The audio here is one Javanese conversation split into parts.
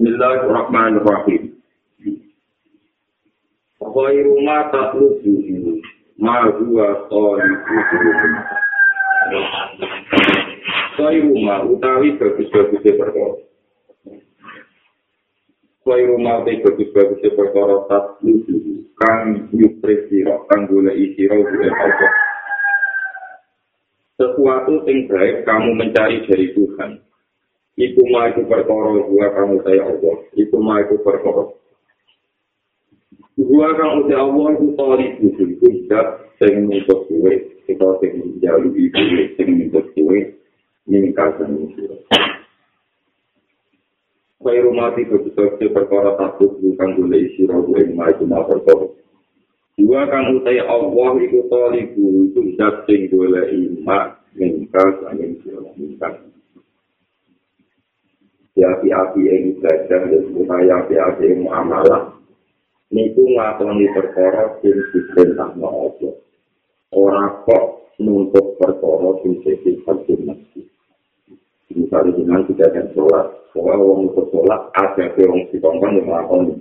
Bismillahirrahmanirrahim. Khairu ma tatlubu ma huwa khairu. Khairu ma utawi bagus-bagus perkara. Khairu ma utawi bagus-bagus perkara tatlubu kang yupresira kang isira oleh Allah. Sesuatu yang baik kamu mencari dari Tuhan. Iku ma iku perkara gua kamu saya Allah. Iku ma iku perkara. Gua kamu saya Allah itu tali itu itu tidak sing nuntut kue. Kita sing menjauh itu sing nuntut kue. Meningkatkan itu. Kaya rumah itu betul perkara takut bukan boleh isi rohu yang ma iku ma perkara. Gua kamu saya Allah itu tali itu tidak sing boleh imak. Meningkatkan itu. Api-api yang ibadah dan supaya api-api yang muamalah. Niku ngelakoni perkara sing diperintah Allah. Orang kok nuntut perkara sing sifat masjid. Misalnya dengan tidak ada sholat, soal orang nuntut sholat, ada orang si kongkong yang melakukan.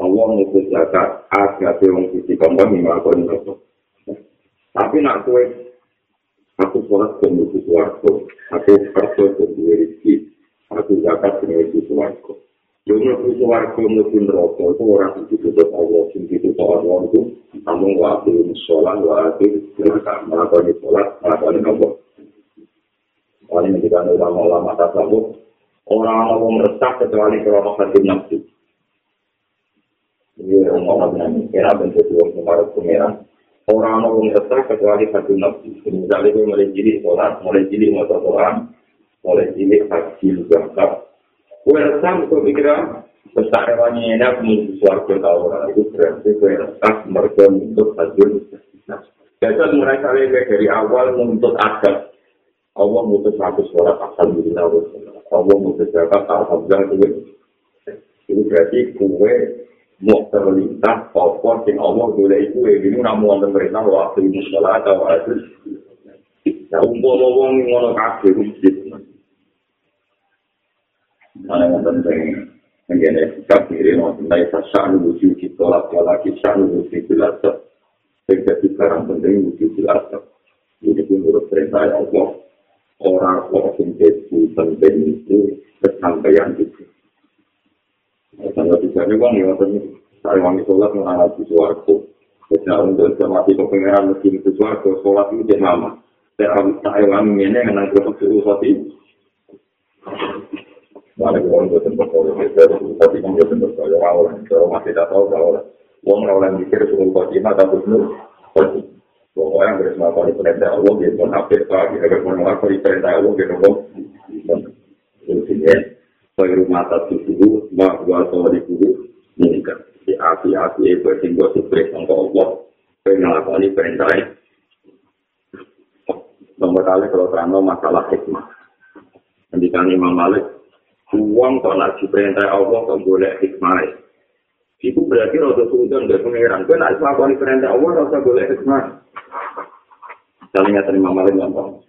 Allah nuntut zakat, ada orang si kongkong yang itu. Tapi nak kue, aku sholat ke musuh suarco, aku kerja ke dua rizki, aku zakat menuju suwargo. Yo menuju suwargo menuju neraka itu orang itu tutup Allah, sing ditutup Allah itu namun waktu sholat, waktu melakukan sholat, melakukan nopo. Paling ketika ulama-ulama tasawuf, orang-orang meresah kecuali kalau hati nafsu. Ini orang-orang yang kira bentuk dua kemarin pengeran. Orang-orang meresah kecuali hati nafsu. Misalnya dia mulai jili sholat, mulai jili motor Quran, mulai cilik haji. Kue resam itu pikiran besar hewannya enak menuju suarga tahu itu berarti resam mereka untuk haji Jadi mereka lebih dari awal menuntut adat. Allah mutus satu suara alhamdulillah. Allah mutus zakat alhamdulillah itu itu berarti kue mau terlintas apa yang Allah boleh itu ini namun wonten perintah waktu ini sholat atau itu ya umpama wong ngono kabeh masjid mana yang penting mengenai sikap diri mau tentang sasar wujud kita lagi lagi sasar wujud jelas terjadi sekarang penting wujud jelas ini pun menurut perintah Allah orang yang itu penting itu kesampaian itu Tanda bicaranya bang, ya tadi saya wangi sholat mengalami suaraku. Saya untuk mati kepengeran mesin itu suaraku, sholat itu jadi lama. Saya alami ini dengan aku sholat itu. Mana uang gue tempat kalau kita tapi kan gue tempat kalau awal kalau masih tak tahu kalau uang awal mikir suruh kau cima tak betul. Pokoknya beres apa di perintah Allah dia pun hampir pagi agar pun apa di perintah Allah dia dong. Jadi ya, saya rumah satu dulu, mak gua tahu di dulu menikah. Di api-api itu tinggal sukses untuk Allah. Pengen di perintah Nomor kali kalau terang masalah hikmah. Ketika Imam Malik uang kok nak diperintah Allah kok boleh hikmah. Itu berarti rasa suudon dari pengeran. Kau nak melakukan perintah Allah rasa boleh hikmah. Ingat terima malam gampang.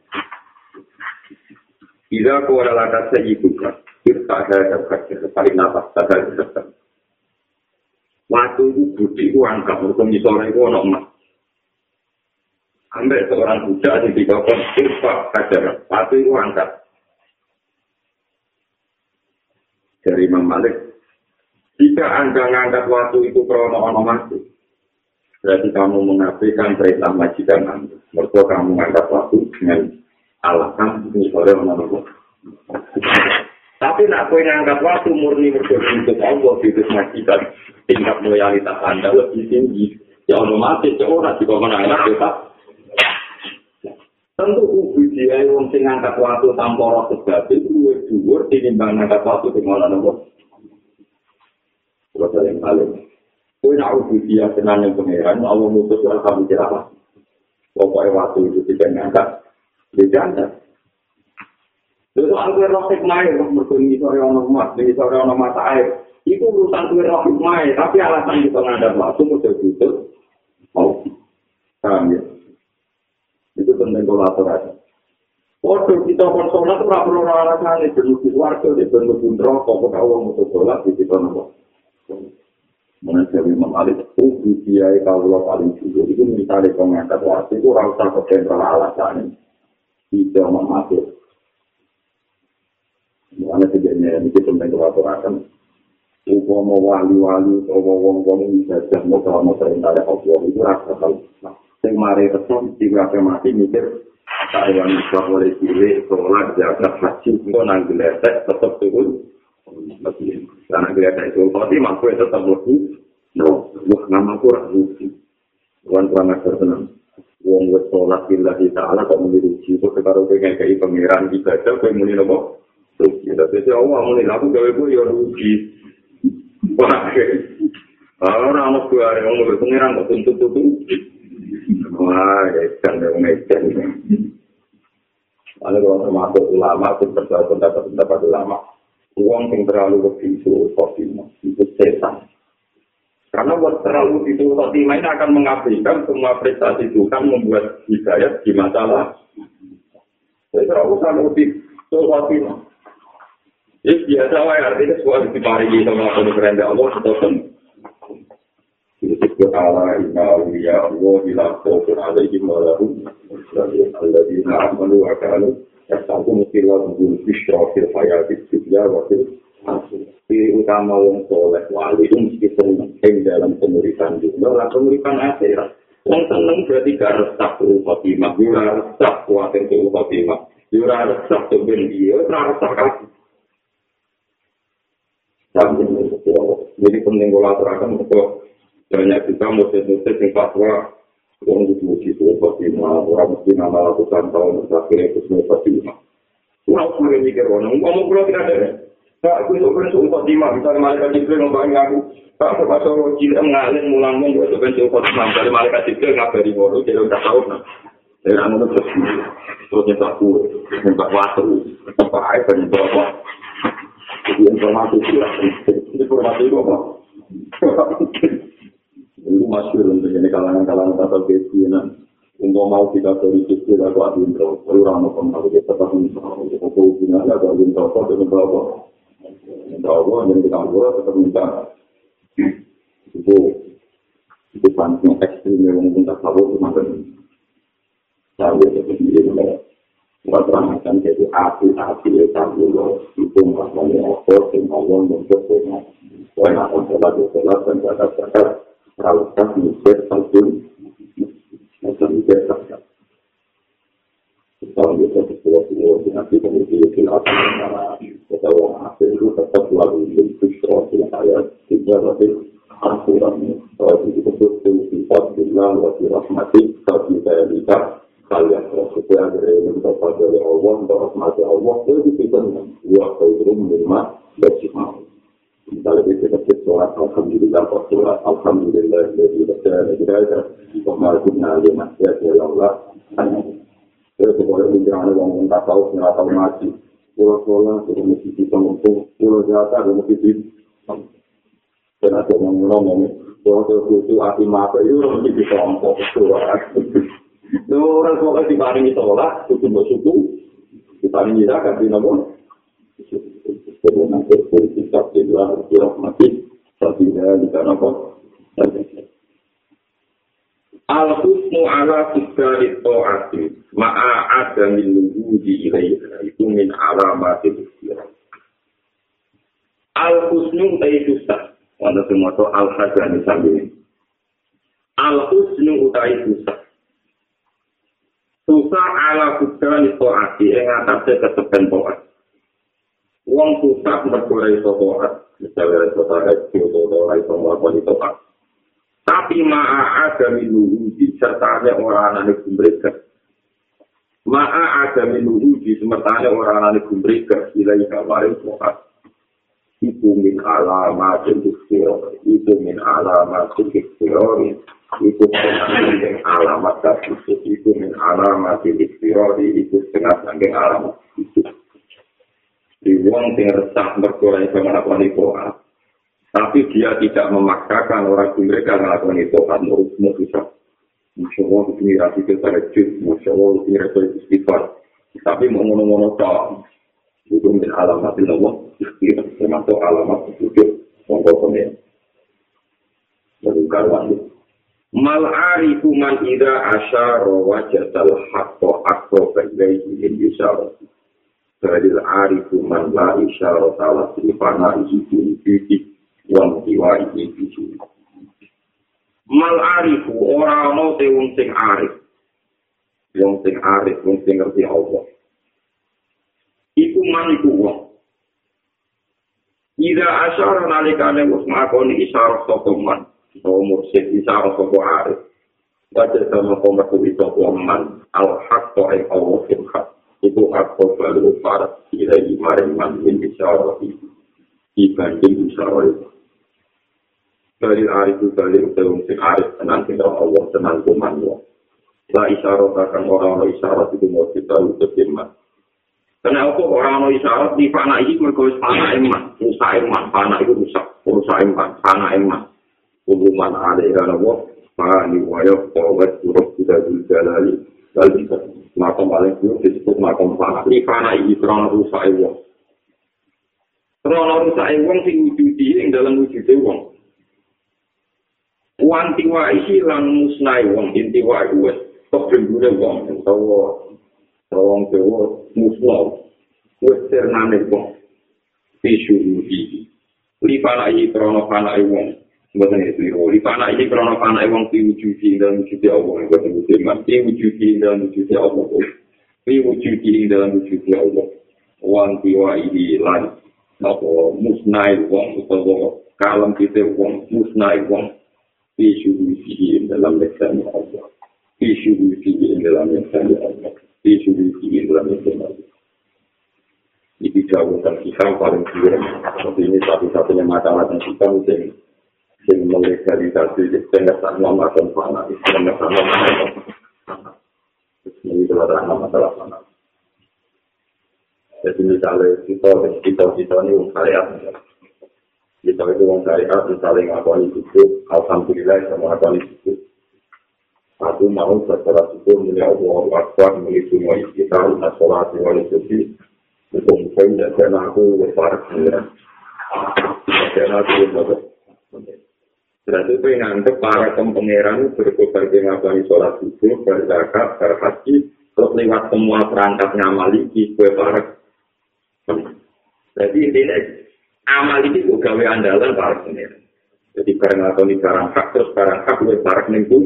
Bila kau ada latar sejibuka, kita ada dapat paling nafas, ada dapat. Waktu itu budi itu angkat, untuk misalnya itu anak emas. Ambil seorang budak di tiga puluh, kita kajar, waktu itu angkat. Dari Imam Malik. Jika Anda mengangkat waktu itu krono ono mati, berarti kamu mengafikan perintah majikan Anda. Mereka kamu mengangkat waktu dengan alasan misalnya ono Tapi nak kau ngangkat waktu murni untuk Allah di majikan, tingkat loyalitas Anda lebih tinggi. Ya ono mati, ya orang juga menangkap kita. Tentu dia yang sing ngangkat waktu tanpa roh sebab itu luwih dhuwur tinimbang ngangkat waktu sing ana nopo. Kulo yang paling. Kowe nak ubi dia tenan yang pangeran, Allah mutus ora kira apa. Pokoknya waktu itu tidak ngangkat, dia jangan. Lalu aku roh hikmah ya, mereka sore ono emas, ini sore ono mata air. Itu urusan kue roh hikmah tapi alasan kita ngandar waktu, butuh. Mau. Paham ya? Itu penting kolaborasi. Waduh, kita pun sholat, ora perlu alasan, itu di warga, di bentuk bundro, kok kok awang untuk sholat, di kita nopo. Menurut saya Imam Ali, itu kiai kalau paling jujur, itu misalnya pengangkat waktu, itu rasa kecentral alasan. Tidak memati. Mulanya sebenarnya, ini kita penting kewaturakan. Upama wali-wali, atau wong-wong bisa jadi mau perintah Allah, itu rasa kalau. Yang mari resum, tiga mati, mikir, Taiwan bisa boleh pilih sholat jaga haji itu nang geletek tetap turun. Karena geletek itu tapi mampu itu tetap no. Wah nama aku ragu Tuhan kurang ajar tenang. Wong wes sholat bila kita ala kok rugi? Kok sekarang pengen kayak pangeran ibadah kok muni nopo? Rugi. Tapi saya Allah muni aku gawe gue ya rugi. Wah orang mau gue ada ngomong pangeran kok tuntut tuntut wah ya kan yang Ada kalau termasuk ulama, itu percaya pendapat-pendapat ulama. Uang yang terlalu begitu, khotimah, itu setan. Karena buat terlalu itu khotimah ini akan mengabaikan semua prestasi Tuhan membuat hidayat di masalah. Jadi terlalu sama itu khotimah. Jadi biasa lah, artinya sebuah diparingi sama penuh Allah, itu kan. Itu ala inna awliya Allah ila khawfun alaihim wa lahum الذين آمنوا وكانوا يستعبون في الله بالبشرى في الحياة الدنيا وفي Ciri utama wong soleh wali itu mesti seneng ing dalam pemuritan dunia lah pemuritan akhirat. Wong seneng berarti gak resah tuh khotimah, ora resah kuatir tuh khotimah, ora resah tuh ben dia, ora resah kaki. Jadi penting kalau aturakan untuk banyak juga murid-murid yang fatwa Wong itu mesti suruh Fatimah, orang mesti nama lakukan tahun terakhir itu suruh Fatimah. Orang suruh mikir orang, ngomong pulau tidak ada. Nah, aku itu kan suruh Fatimah, misalnya malaikat Jibril ngomongin aku. Pak, aku pas orang cilik mengalir mulang mung, itu kan suruh Fatimah. Dari malaikat Jibril ngabari ngoro, jadi udah tahu nah. Dari anu terus, terus nyetak kue, nyetak waktu, nyetak air, nyetak apa. Jadi informasi itu, informasi itu apa? Itu masyur untuk ini kalangan-kalangan kata kebianan. Untuk mau kita dari kecil aku adun terus. Lalu rano pengaruh kita tetap misalnya. Aku hubungan aku adun terus. Aku adun terus. Minta Allah dan kita Allah tetap minta. Itu itu pancing ekstrim yang mungkin tak tahu cuma kan. Saya itu sendiri mulai. Buat terangkan jadi api-api ya tahu loh. Itu masalahnya apa. Sehingga Allah mencoba. Wah, aku sholat, sholat, dan zakat-zakat. rautas mikir salpun masa mikir sakit kita bisa sesuatu semua nanti kemudian kita akan mengenai kita orang asing itu tetap lalu untuk sesuatu yang saya tidak lebih aturan kalau itu betul sifat bila wajib rahmati tapi saya bisa kalian supaya dari mendapat dari Allah untuk rahmati Allah itu kita buat itu menerima bersih kita cek sholat alhamdulillah kok sholat alhamdulillah jadi kita kita ada pemahaman ada masih ada Allah terus boleh menjalani uang yang tak tahu nggak tahu ngaji pulau sholat itu mesti kita ngomong pulau jatah itu mesti kita dan ada yang ngomong pulau itu hati mata itu mesti bisa ngomong sholat itu orang sholat diparingi sholat itu bersyukur diparingi zakat di nomor Kemudian berfungsi sakti dalam rahmati Sabila di kana kok Al-husnu ala tiga ta'ati ma'a ada min ilaiha itu min alamati bisirah Al-husnu utai susah Wanda semua itu al-hajani sambil Al-husnu utai susah Susah ala tiga ta'ati Yang atasnya kesepen ta'ati Wong susah mergulai sotohat, misalnya sotohat itu, sotohat itu, melakukan itu, Tapi ma'a ada minuhudi, sertanya orang anak mereka. Ma'a ada minuhudi, sertanya orang anak mereka, ilai kamarin sotohat. Itu min alamat ikhtiror, itu min alamat ikhtiror, itu min alamat ikhtiror, itu min alamat ikhtiror, itu setengah sangking alamat ikhtiror. Di wong sing resah mergo iso nglakoni poa. Tapi dia tidak memaksakan orang mereka melakukan itu kan menurutmu bisa. Masya Allah, ini rasi kita rejut. Masya Allah, ini rasi istighfar. Tapi mau ngono-ngono tok. Itu min alamat Allah. Termasuk alamat sujud. Monggo komen. Lalu karuan Mal arifu man ida asyara wajadal haqqo akro bagai in isyara. Badil arifu man la isyara salah silifana isi budi wang tiwa budi. Mal arifu ora ono te wong sing arif. Wong sing arif, wong sing ngerti Allah. Iku man iku wong. Ida asyara nalikane wis makoni isyara sapa man. Bahwa mursid bisa rasopo arif. Baca sama komerku itu waman. Al-haqqa ay Allah filhaq. Itu haqqa balu farat. Ila imarin man min isyarah itu. Dibanding isyarah itu. Dari arif itu dari utelung sing arif. Tenang kita Allah tenang kuman Allah. La isyarah akan orang-orang isyarah itu mau kita lupa firman. Karena aku orang-orang isyarat di panah ini mereka panah emas, rusak emas, panah itu rusak, rusak emas, panah emas. hubungan ada yang apa fani wayo kawat suruh kita jalali lalu makam paling dulu disebut makam fana. Ini fana ini terang rusak wong. Terang rusak wong sing wujudi yang dalam wujud wong. Wanti wa isi lan musnai wong inti wa wes tok bendune wong. Utawa wong dewa musnah wes ternane wong. Pisu wujudi. Li fana ini terang fana wong Bukan itu, di panah ini karena panah wong diwujudi dalam wujudi Allah, bukan wujud mas, diwujudi dalam wujudi Allah, diwujudi dalam wujudi Allah, wong tiwa ini lan, apa musnai wong, atau kalam kita wong, musnai wong, diwujudi dalam lesan Allah, diwujudi dalam lesan Allah, diwujudi dalam lesan Allah. Ini jauh dan kita paling kira, ini satu-satunya yang kita mesti sing melegalisasi pengesan nama dan fana pengesan nama dan fana. Ini adalah masalah fana. Jadi misalnya kita kita kita ini orang syariat. Kita itu orang syariat misalnya ngakoni itu alhamdulillah sama ngakoni itu aku mau setelah itu melihat Allah Akbar melihat kita nah sholat wali suci itu mungkin dan aku besar dan aku Berarti itu nganggep para pempengeran berkobar di ngabani sholat subuh, berzakat, berhaji, terus lewat semua perangkat ngamali di kue para Jadi intinya amal ini juga gawe andalan para pengeran. Jadi barang atau ini barang hak, terus barang hak kue para minggu.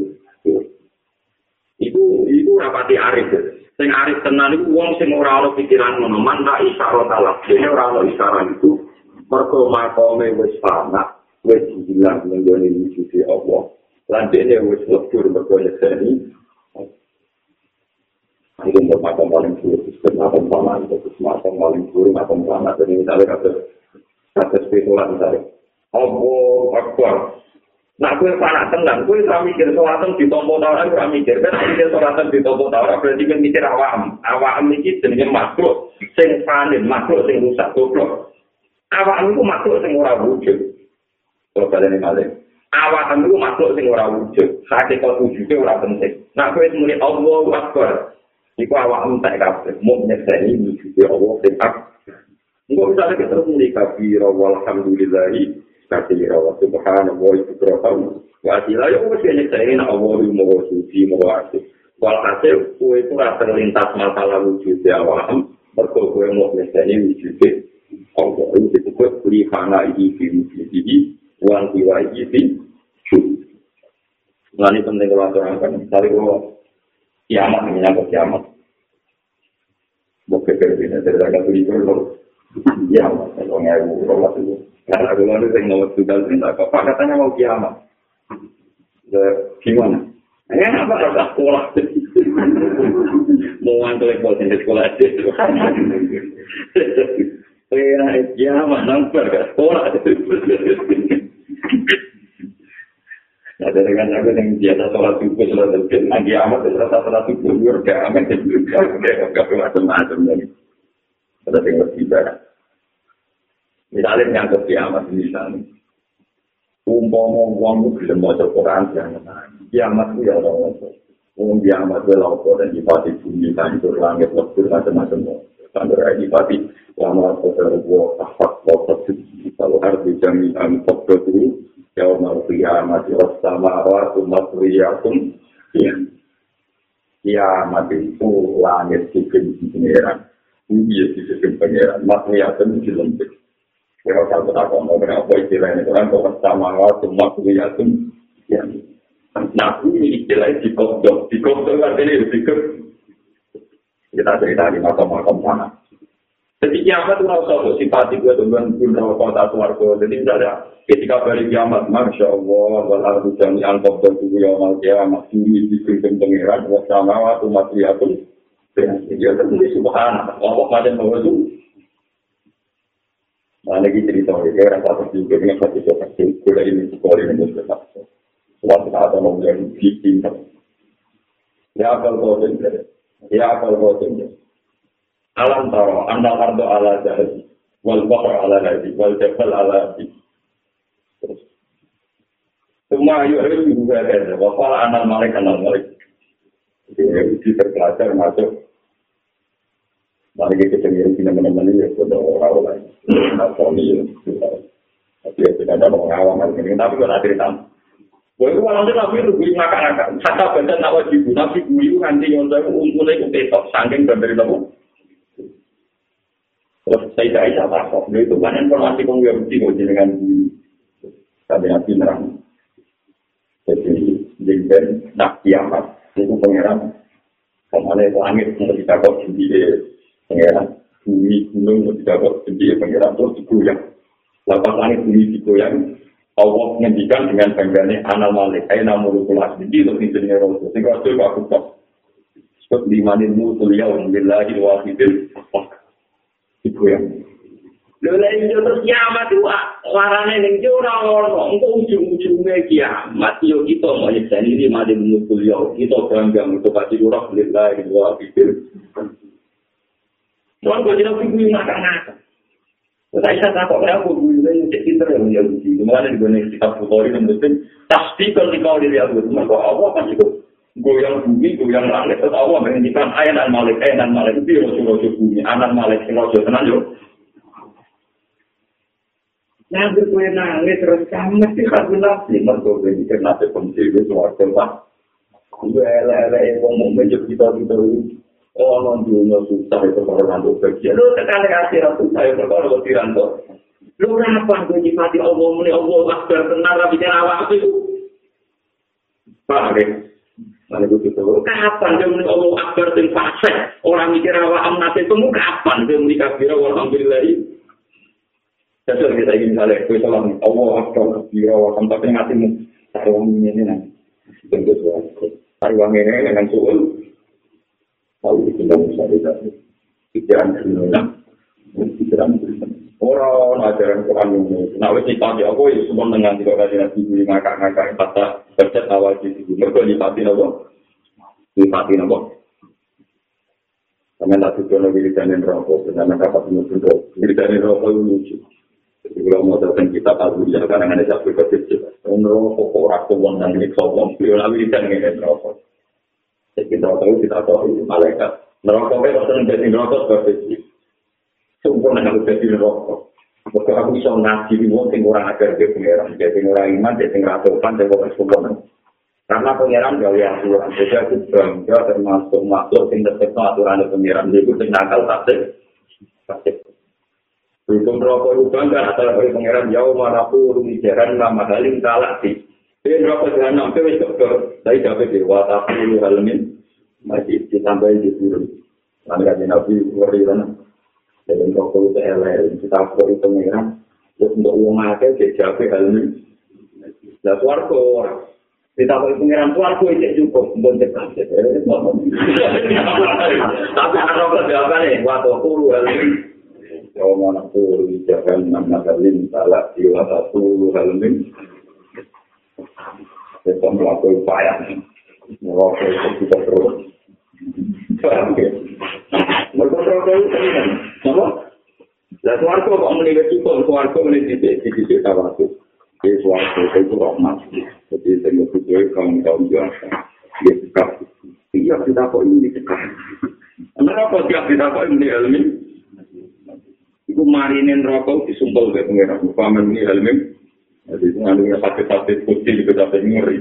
Itu itu rapati arif. Sing arif tenan itu wong sing ora ana pikiran man tak isyarat Allah. Dene ora ana isyarat itu. Mergo makome wis panak, wis hilang menggone wujud Allah. Lan dene wis lebur berkonya seni. Itu mau makam paling buruk, sistem makam paman, terus makam paling buruk, makam paman. Jadi misalnya kata, kata spekulan misalnya, Allah Akbar. Nah, gue panak tenang, gue tak mikir sholatnya di tombol tawar, gue mikir, kan mikir sholatnya di tombol tawar, berarti gue mikir awam. Awam ini jenisnya makhluk, sing panin, makhluk sing rusak, goblok. Awam itu makhluk sing ora wujud. Kalau kalian ini Awakan itu makhluk sing ora wujud. Hakikat wujudnya ora penting. Nah, kowe muni Allah Akbar. Iku awak entek kabeh. Mau nyekseni wujudnya Allah sing ak. Enggak bisa lagi terus muni kabira walhamdulillahi. Kabira wa subhanahu wa ta'ala. Wa atila ya wis nyekseni Allah mau suci mau asih. Walhasil kowe itu ora terlintas masalah wujudnya awam. Mergo kowe mau nyekseni wujudnya Allah. Itu disebut lihana ini di jiwa ini Nah ini penting kalau aturakan, misalnya kalau kiamat, menyangkut kiamat. Bukan berbeda dari agak beli dulu. Kiamat, kalau ngewu, kalau itu. Karena aku lalu saya ngomong juga, tidak apa katanya mau kiamat. Gimana? Ya, apa kata sekolah? Mau ngantuk ekor di sekolah aja. Ya, kiamat, nampak ke sekolah. Nah, dari kan aku yang biasa sholat subuh, sholat subuh, lagi amat, sholat sholat subuh, gue udah amat, gak macam-macam lagi. Ada yang lebih baik. Misalnya nyangkut kiamat, misalnya. Umpama uang itu bisa mau Quran, jangan Kiamat itu ya Allah. Wong kiamat itu lauko dan dipati bumi, hancur langit, lebur, macam-macam. Sampai lagi dipati, lama kotor gua, tahap, kotor, kalau harus dijaminan kotor itu, jauh mau kiamat, jelas sama awal, umat riyakum, ya. Kiamat itu langit bikin pengeran, bumi bikin pengeran, matriatum di lembek. Kalau satu tak mau berapa istilahnya, kan kok sama awal, umat riyakum, ya. Nah, ini istilah di kodok. Di kodok artinya lebih ke kita cerita di makam-makam sana. Jadi kiamat itu rasa untuk simpati gue dengan pun rokok kota suarga. Jadi misalnya ketika balik kiamat, Masya Allah, walau hujan yang angkop dan tubuh yang mal kiamat, ini di krisim pengiran, waktu mati aku, dia tertulis subhanallah, Allah macam bahwa itu. Nah, lagi cerita, dia rasa terjumpa dengan satu seperti itu, ini sekolah ini, suatu saat orang yang bikin ya akal kodim ya. Akal kodim alam taro anda ardo ala jahat wal bakar ala nabi wal jabal ala nabi semua ayu harus juga ada wafal anak malik anak malik jadi terpelajar masuk Mari kita cengir kita menemani ya sudah orang lain. Nah, suami ya. Tapi ya tidak ada awam ini. Tapi kalau cerita Wah itu malah nabi itu gue ngakak-ngakak. Kata baca tak wajib. Nabi gue itu nanti nyontok itu untungnya itu petok. Sangking dari nopo. Saya tak bisa takut. Itu kan informasi kong gue mesti gue dengan Tapi nabi nerang. Jadi jengben nak kiamat. Itu pengeran. Kemana itu langit mau ditakut sendiri pengeran. Bumi gunung mau ditakut sendiri pengeran. Terus digoyang. Lepas langit bumi digoyang. Allah ngendikan dengan banggane anal malik ayo iki lho sing jenenge rasul sing rasul kok aku kok sebab di manin mutul yaum billahi wahidil iku ya lho lha iki terus kiamat itu warane ning ora ono engko ujung-ujunge kiamat yo kita mau nyekani di manin mutul yaum kita bangga untuk pasti ora billahi wahidil Tuhan kau tidak pikir makan-makan. Saya saya takut saya aku dulu ini cek pinter yang dia uji. Kemarin di gue kitab Bukhari dan Muslim, pasti kalau di kau dari aku, maka Allah kan itu goyang bumi, goyang langit. Terus Allah menghentikan ayat dan malik, ayat dan malik itu rojo rojo bumi, anak malik, rojo tenang yo. Nanti gue nangis terus kamu mesti kamu nafsi, mereka gue mikir nafsi penci gue semua tempat. Gue ele-ele yang ngomong meja kita ini. Oh, non dunia susah itu kalau nanti bagian. Lu sekali akhirat susah itu kalau lebih ranto. Lu kenapa gue nyipati Allah muni Allah akbar tenang tapi jangan awak itu. Paham Mana gue gitu. Kapan dia muni Allah akbar dan fase? Orang mikir awak amat itu mu kapan dia muni kafir alhamdulillah ini. Jadi kita ingin misalnya, gue salam Allah akbar kafir alhamdulillah tapi ngatimu. Taruh ini ini nanti. Tentu suatu. Taruh ini dengan suul. tahu itu tidak bisa dikasih pikiran dunia pikiran orang ajaran Quran ini nah wes nyipati aku ya semua dengan tidak ada nabi ini ngakak-ngakak kata bercet awal di situ mereka nyipati apa nyipati apa Kami tak suka nak wiridan rokok, karena kapak penuh bentuk. Wiridan rokok itu lucu. Jadi kalau mau datang kita tahu ya kadang ada satu kecil. Rokok kok rakyat uang dan milik sombong. Bila wiridan ini rokok. kita tahu kita tahu malaikat neraka itu menjadi neraka seperti sempurna kalau jadi neraka Maka aku bisa ngaji di wong sing orang ajar ke pengeran, jadi orang iman, jadi ngerasukan, jadi orang sempurna. Karena pengeran gak yang aturan, jadi aku bangga termasuk makhluk yang tetap aturan pengeran, jadi aku nakal tasik. Hukum rokok itu bangga, asal dari pengeran jauh mana pun, jaran nama halim kalah sih. Dia rokok jahanam, itu wis dokter, saya dapat di watak dulu halamin, masih ditambahin di turun. Nanti kan nabi ngeri kan, jadi rokok itu LR, kita kok itu merah, terus untuk uang aja dia jabe halamin. Nah suarco, kita kok itu pengiran suarco itu cukup, belum cekat. Tapi rokok siapa nih, watak dulu halamin. Jauh mana pun, jangan nama kalian salah di watak dulu halamin. Kita melakukan upaya merokok itu kita terus. Mereka merokok itu kan, apa? Lah suarco kok menilai cukup, suarco menilai titik, titik titik tawasu. Jadi suarco itu rahmat. Jadi saya nggak butuh kaum kaum biasa. Dia suka. ditakok ini dicekak. Neraka tiap ditakok ini ilmi. Iku marinin rokok disumpel ke pengiran. Paman ini ilmi. Jadi ngandungnya sakit-sakit putih juga sampai ngeri.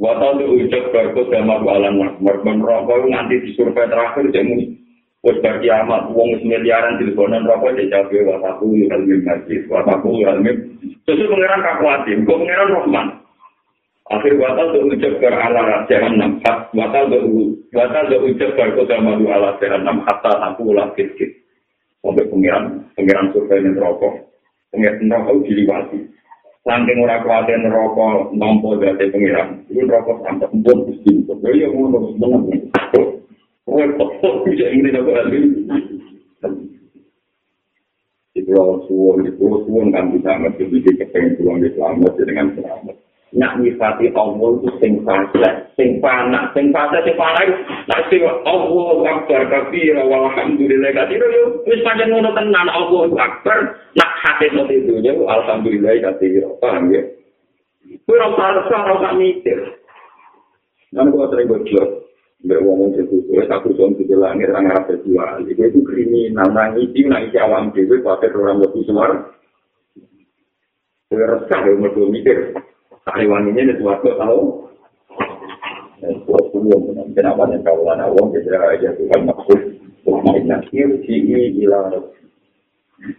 Watal itu ucap berkut sama balan merban rokok nganti disurvei terakhir jamu. Wes bagi amat uang miliaran di lebanon rokok jadi jago wataku ilmi ngaji. Wataku ilmi. Sesuai pengiran kakuatin. Kok pengiran Rahman. Akhir watal itu ucap ber ala enam hat. Watal itu watal itu ucap berkut sama ala enam hatta aku ulah kit-kit. Sampai pengiran pengiran survei rokok. Pengiran rokok diliwati. Saking ora kuwate neraka nampa dadi pengiran. Iku neraka sampe pun Gusti. Lha iya ngono sebenarnya. Kowe kok bisa ini kok ali. Itu suwon itu suwon kan bisa ngerti iki kepengen pulang selamat dengan selamat. Nak nyifati Allah itu sing fasa, sing panak, sing fasa, sing panak itu nanti Allah akbar kafir, walhamdulillah kafir, yo wis pancen ngono tenan Allah akbar, nak hati nanti itu alhamdulillah kafir, paham ya? Kue rasa rasa rasa mikir. Nanti gua sering bocor, berwong itu, kue satu tahun di langit orang Arab jual, itu itu kriminal, nangisi, nangisi awam dewi, pakai orang lebih semar. Kue resah, kue mikir. Taiwan ini itu waktu tahu. Kenapa yang kau lana wong kita aja Tuhan maksud Mainan irji'i ila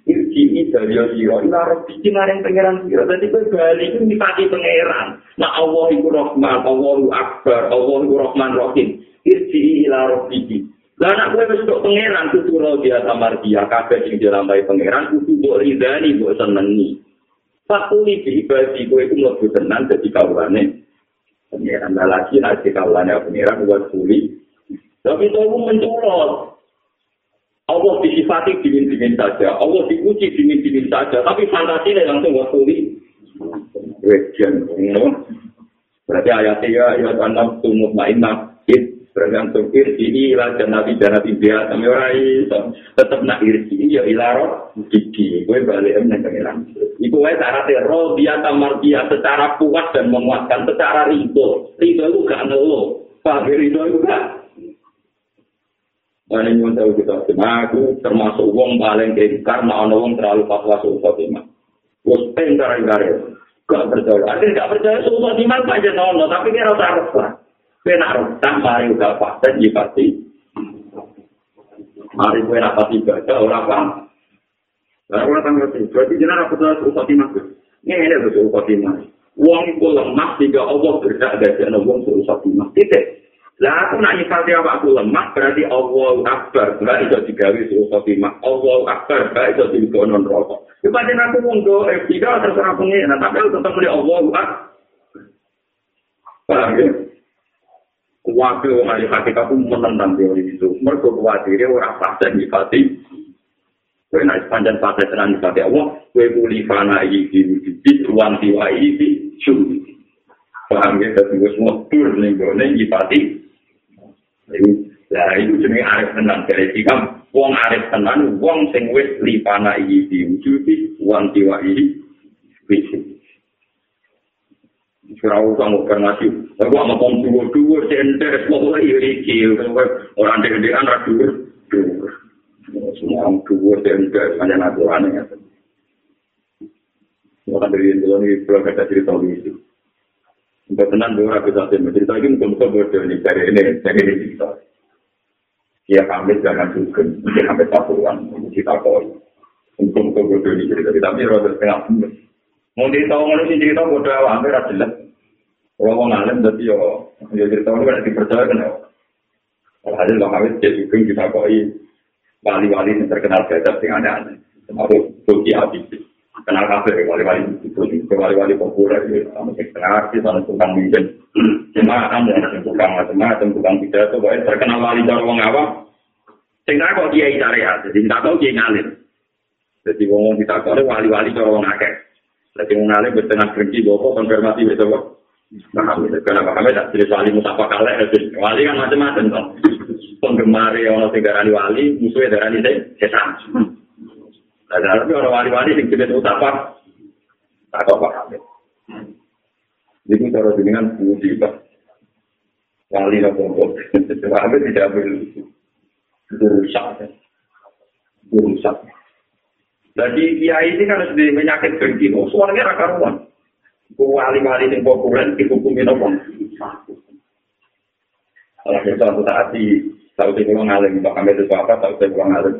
Irji'i dari siro Ila rabbi kemarin pengeran siro Jadi kembali itu dipati pengeran Nah Allah itu Rahman Allah Akbar Allah itu Rahman Rahim Irji'i ila rabbi Lah anak gue besok pengeran Kutu dia samar dia Kabeh yang dilambai pengeran Kutu buat ridhani buat senengi Fakuli di ibadi gue itu lebih tenang jadi kawannya. Pengiran lagi nanti kawannya pengiran buat kuli. Tapi itu mencolot. Allah disifati dingin-dingin saja. Allah diuji dingin-dingin saja. Tapi fantasinya langsung buat kuli. Wejen. Berarti ayatnya ya, ya, anam tumut ma'inah. Bergantung irsi ila jannati jannati dia kami ora iso tetep nak irsi ya ilaro gigi gue balik nang pengiran iku wae syaratnya ro dia tamar dia secara kuat dan menguatkan secara ridho. Ridho itu gak ngeluh. Pak ridho itu gak? Mana yang tahu kita, aku termasuk uang paling kayak karena ono uang terlalu fatwa suhu khotimah. Gue pengen gara-gara, gak percaya. Akhirnya gak percaya khotimah aja nono, tapi dia harus harus Kue nak rutang, mari udah paten, ya pasti. Mari kue nak pasti baca, paham. Lalu orang tanggal itu, berarti jenar aku telah suruh khotimah. Ini ada suruh khotimah. Uang itu lemah, jika Allah berdak dari anak uang suruh khotimah. Tidak. Lah aku nak nyifati apa aku lemah, berarti Allah akbar. Enggak bisa digawi suruh khotimah. Allah akbar, enggak bisa digonon rokok. Ibadah aku monggo, eh, tidak terserah pengen. Tapi aku tetap melihat Allah akbar. Paham ya? Wakil wong ahli hakikat pun menentang teori itu. Mereka khawatirnya orang fase nyifati. Kue naik panjang fase tenan nyifati Allah. Kue muli fana iki wujudit wanti wa iki syuri. Paham ya, tapi gue tur nih gue nih nyifati. Lah itu jenis arif tenan. Jadi jika wong arif tenan, wong sing wis li fana iki wujudit wanti wa iki syuri. Surau kamu ngasih, aku mau ngomong dua dua cender, mau lagi iki, orang degan ra dua dua, semua orang dua cender, hanya naturan ya. Orang dari itu ini belum ada cerita itu. Untuk tenang dua ratus satu cerita ini mungkin mungkin berdua ini dari ini dari ini cerita. Dia kami jangan juga, mungkin sampai satuan, kita koi. Mungkin mungkin berdua ini cerita, tapi rasa setengah Mau ditahu mana sih cerita bodoh awal, hampir jelas. Kalau mau ngalim berarti yo, yo cerita ini kan dipercaya kan ya. Alhasil lo kawin jadi juga kita koi wali-wali yang terkenal gajah dengan aneh. Termasuk Tuki Abi. Kenal kafe wali-wali itu, wali-wali populer gitu. Sama setengah artis, sama tukang mungkin. Cuma kan ya, tukang macam-macam, tukang pidato, terkenal wali cara wong awam. Sehingga kok dia ya, jadi tidak tahu dia ngalim. Jadi ngomong kita kok wali-wali cara wong akeh. Jadi wong ngalim bertengah kerja, bawa konfirmasi besok. Nah, karena Pak Hamid tak wali mutapa kalah, wali kan macam-macam toh. Penggemar yang orang wali, musuhnya darani setan. Nah, tapi orang wali-wali yang jadi mutapa, tak tahu Pak. Jadi cara dengan budi pak. wali nopo Kami tidak ambil rusak. Rusak. Jadi kiai ini kan sudah penyakit begini. Oh, suaranya raka ruang. Wali-wali yang populer dihukumi nopo. Kalau kita suatu saat di tahu sih kalau ngalim, pak kami itu apa tahu sih kalau ngalim,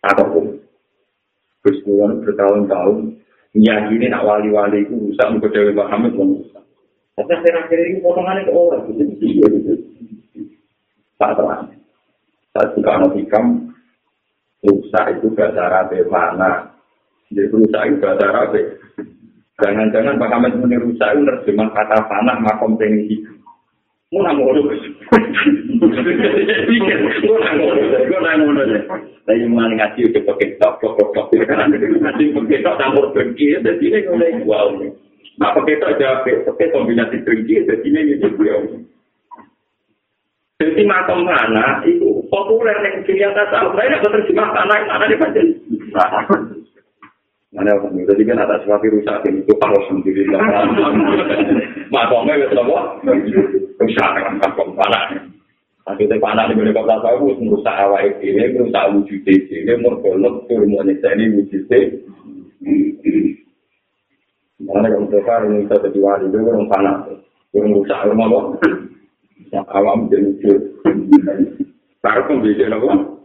apapun. Terus bertahun-tahun, ini nak wali-wali itu rusak, untuk Dewi Pak Hamid pun rusak. Tapi akhir-akhir ini potongannya ke orang, itu. Tak terang. Saat juga anak hikam, rusak itu bahasa Arabe mana? Jadi rusak itu bahasa Arabe. Jangan-jangan Pak Hamid ini rusak itu nerjemah kata panah makom tinggi. Mau nang ngono. Pikir, mau nang ngono. Gue nang ngono deh. Tapi mau ngaji udah pakai tok tok tok tok. Ngaji pakai tok campur bengki. Jadi ini ngono wow. Nah pakai tok jabe, pakai kombinasi bengki. Jadi ini gitu wow. Jadi makam mana itu populer yang tahu. Saya nggak terjemah tanah mana di panjang. Mana orang itu jadi kan atas sesuatu rusak ini itu kalau sendiri wes apa? Rusak dengan kampung panah. Nanti teh panah di mana kau tahu itu merusak awal ini, merusak wujud ini, mergolok turun nyeksa ini wujud Mana kalau kita ini kita wali itu orang panah, orang rusak rumah kok. Awam jadi wujud. Baru pembeda apa?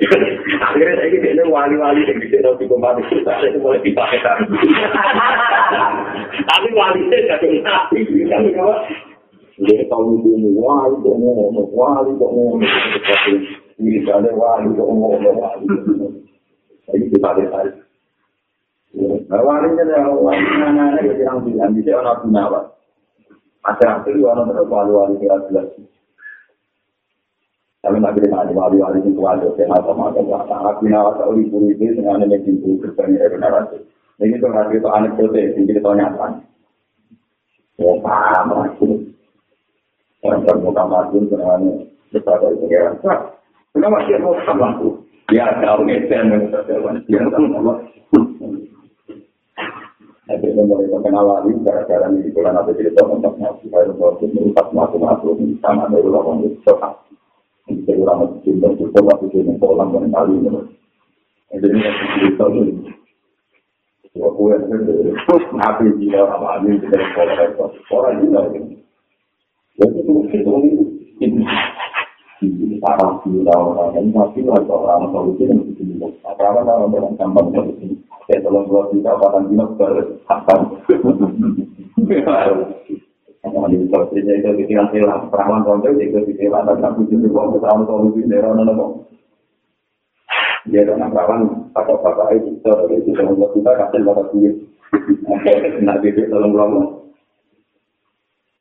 Akhirnya saya ini wali-wali yang bisa nanti kembali kita, itu mulai dipakai Tapi wali saya kan apa? Dia tahu itu wali kok ngomong, wali kok ngomong, ini ada wali kok ngomong, wali. Jadi dipakai Nah, wali itu adalah wali mana-mana yang bilang, bisa orang gunawan. Akhir-akhir orang terus wali-wali Tapi nak kita ada wali-wali itu ada yang macam-macam. Aku nak tahu di puri ini dengan yang pintu gerbangnya dari narasi. Ini tuh nggak itu anekdote, ini kita nyata. Ya paham lagi. Orang termuka mati dengan kita dari pengiran. Kenapa dia mau sama aku? Ya tahu ngeten yang terjadi. Ya tahu. Tapi mulai terkenal lagi gara-gara ini bulan apa cerita tentang nasi. Saya lupa untuk merupakan makhluk-makhluk sama dari itu. Jadi orang cinta cukup waktu itu yang kolam dan kali ini. Jadi ini cerita ini. Wah, gue nabi dia sama Ali di dalam kolam itu. Orang juga ini. Jadi itu itu ini. Ini parah sih orang ini tapi ada orang solusi yang di sini. Apa apa orang orang gampang solusi. Kayak tolong buat kita apa gila berapa. Kalau di sosialnya itu pikiran hilang, perawan konco itu pikiran tapi aku juga mau perawan konco itu daerah mana mau. Dia dengan perawan pakai pakai itu itu dengan kita kasih bapak dia. Nah bibit tolong lama.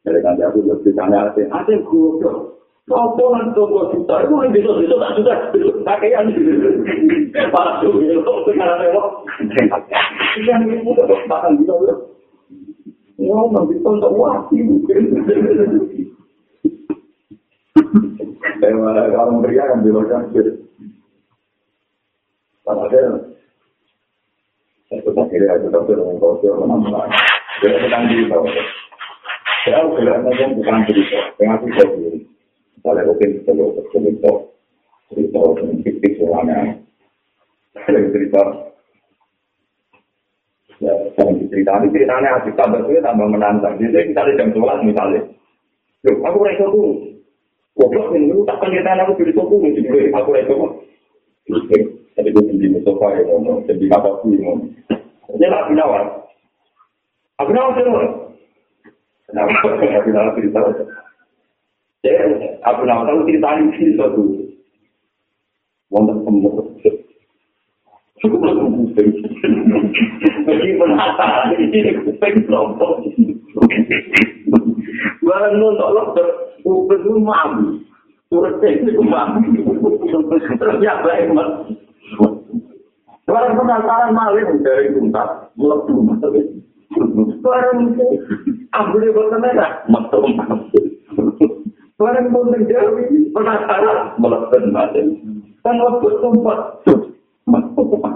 Jadi kan aku juga ditanya ada ada goblok. Apa nanti tunggu kita itu yang bisa bisa tak sudah pakaian. Para tuh itu sekarang lewat. Yang ini udah makan gitu. Wah, nanti tonton wati mungkin. Eh, orang pria kan bilang kan, Karena ada, itu akhirnya ada dokter yang kau siapa nama Dia sedang di bawah. Saya bilang yang bukan cerita, dengan cerita sendiri. Misalnya mungkin kalau cerita, cerita fiktif orangnya, cerita Ya, jangan diceritani, ceritanya asik tambah sulit tambah menantang. Jadi misalnya jam sholat misalnya. Loh, aku reso tuh. Goblok nih, lu tak pengertian aku jadi toko, jadi aku reso kok. Jadi gue jadi musofa ya, ngomong. Jadi kata aku ngomong. Jadi aku nawar. Aku nawar sih, ngomong. Kenapa? Aku nawar cerita. Jadi aku nawar, ceritanya cerita tuh. Wonten pembunuh. Cukup lah kuping. Meskipun hata ini kuping kelompok. Barang nonton dokter, kuping itu mampu. Turut itu mampu. Terus ya baik mas. Barang penasaran maling dari tuntas, melebu Barang itu, ambil bosan merah, metu Barang pun terjadi, penasaran, melebu Kan waktu tempat,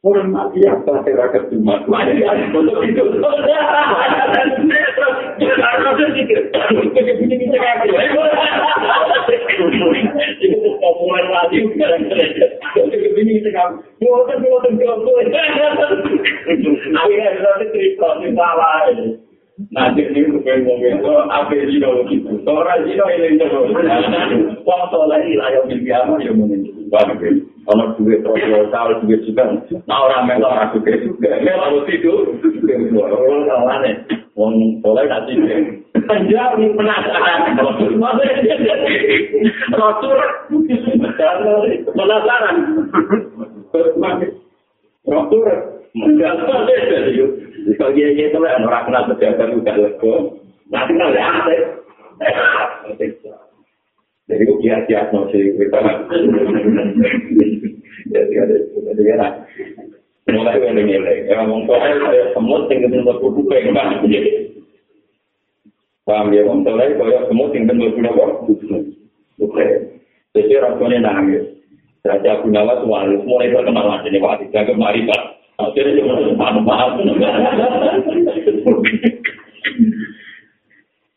Orang mati apa saya rakyat cuma ada untuk itu. Nanti ini bukan ngomong itu apa zino gitu. Orang zino ini itu. Wong soleh lah yang mimpi apa yang mungkin. Kalau duit proposal, duit juga. Nah orang melok aku kayak juga. Melok tidur. Orang kawane. Wong soleh tak tidur. Panjang penasaran. Rotur. Penasaran. Rotur. Kalau dia itu orang kenal pejabat juga lego. Nah, kenal ya, Jadi kok kiat-kiat no sih, kita Jadi ada, jadi ada. Mulai dari nilai, ya ngomong soal saya semut tinggal tempat yang kan. Paham ya, ngomong soal saya semut tinggal tempat buku. Oke, jadi rasanya nangis. Raja Gunawan Tuhan, mulai terkenal aja nih, Pak. Jangan kemari, Pak. Akhirnya cuma paham-paham.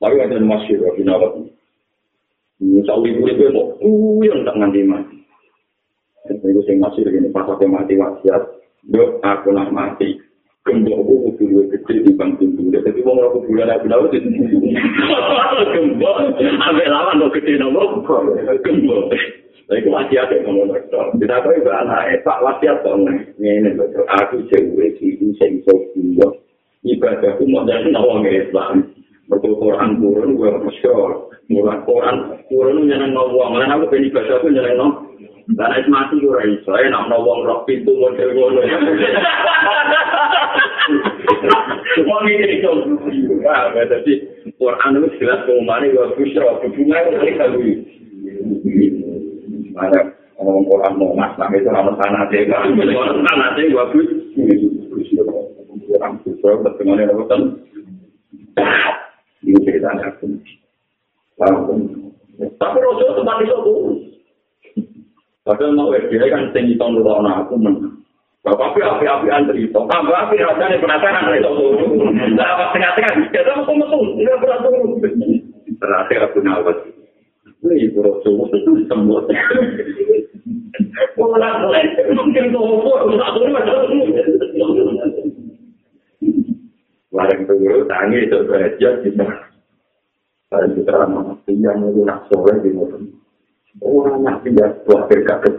Tapi ada masyur, Rabi Nawat. Misal ibu itu mau uyang tak nganti mati. Itu sing masih begini, pas aku mati wasiat, dok aku nak mati. Gembok aku kudu duwe gede di bang pintu. Jadi mau aku bulan aku tahu itu. Gembok, ambil lawan lo gede nopo. Gembok. Tapi wasiat yang ngomong dokter. Kita tahu itu anak Pak wasiat dong. Ini dokter. Aku cewek ini saya bisa pindah. Ibadahku mau jadi nawang Islam. Betul Quran turun, gue masyur. Murah Quran turun nyeneng nawang. Lain aku pengen ibadahku nyeneng nawang. Karena itu mati gue rai. Saya nak nawang roh pintu model ngono. Semua ini itu. Wah, jadi Quran itu jelas pengumumannya gue busra. Hubungan itu kalau ada ngomong Quran mau mas, tapi itu nama tanah deh, kan? Tanah deh, bagus. Orang susah, bertemu dengan orang Ini ceritanya aku. Tapi tempat itu turun. Padahal mau dia kan tinggi tahun dulu anak aku menang. Bapak api api antri itu, tambah api rasanya penasaran dari itu. Nah, apa tengah-tengah? Kita mau metu, tidak berat turun. Terakhir aku nawat. Ini Rasul itu semut. Pulang mungkin ngompor, tak turun Larang tunggu, tangi itu saja kita. Saya kita mati yang itu nak sore di musim. Orang mati ya buat berkat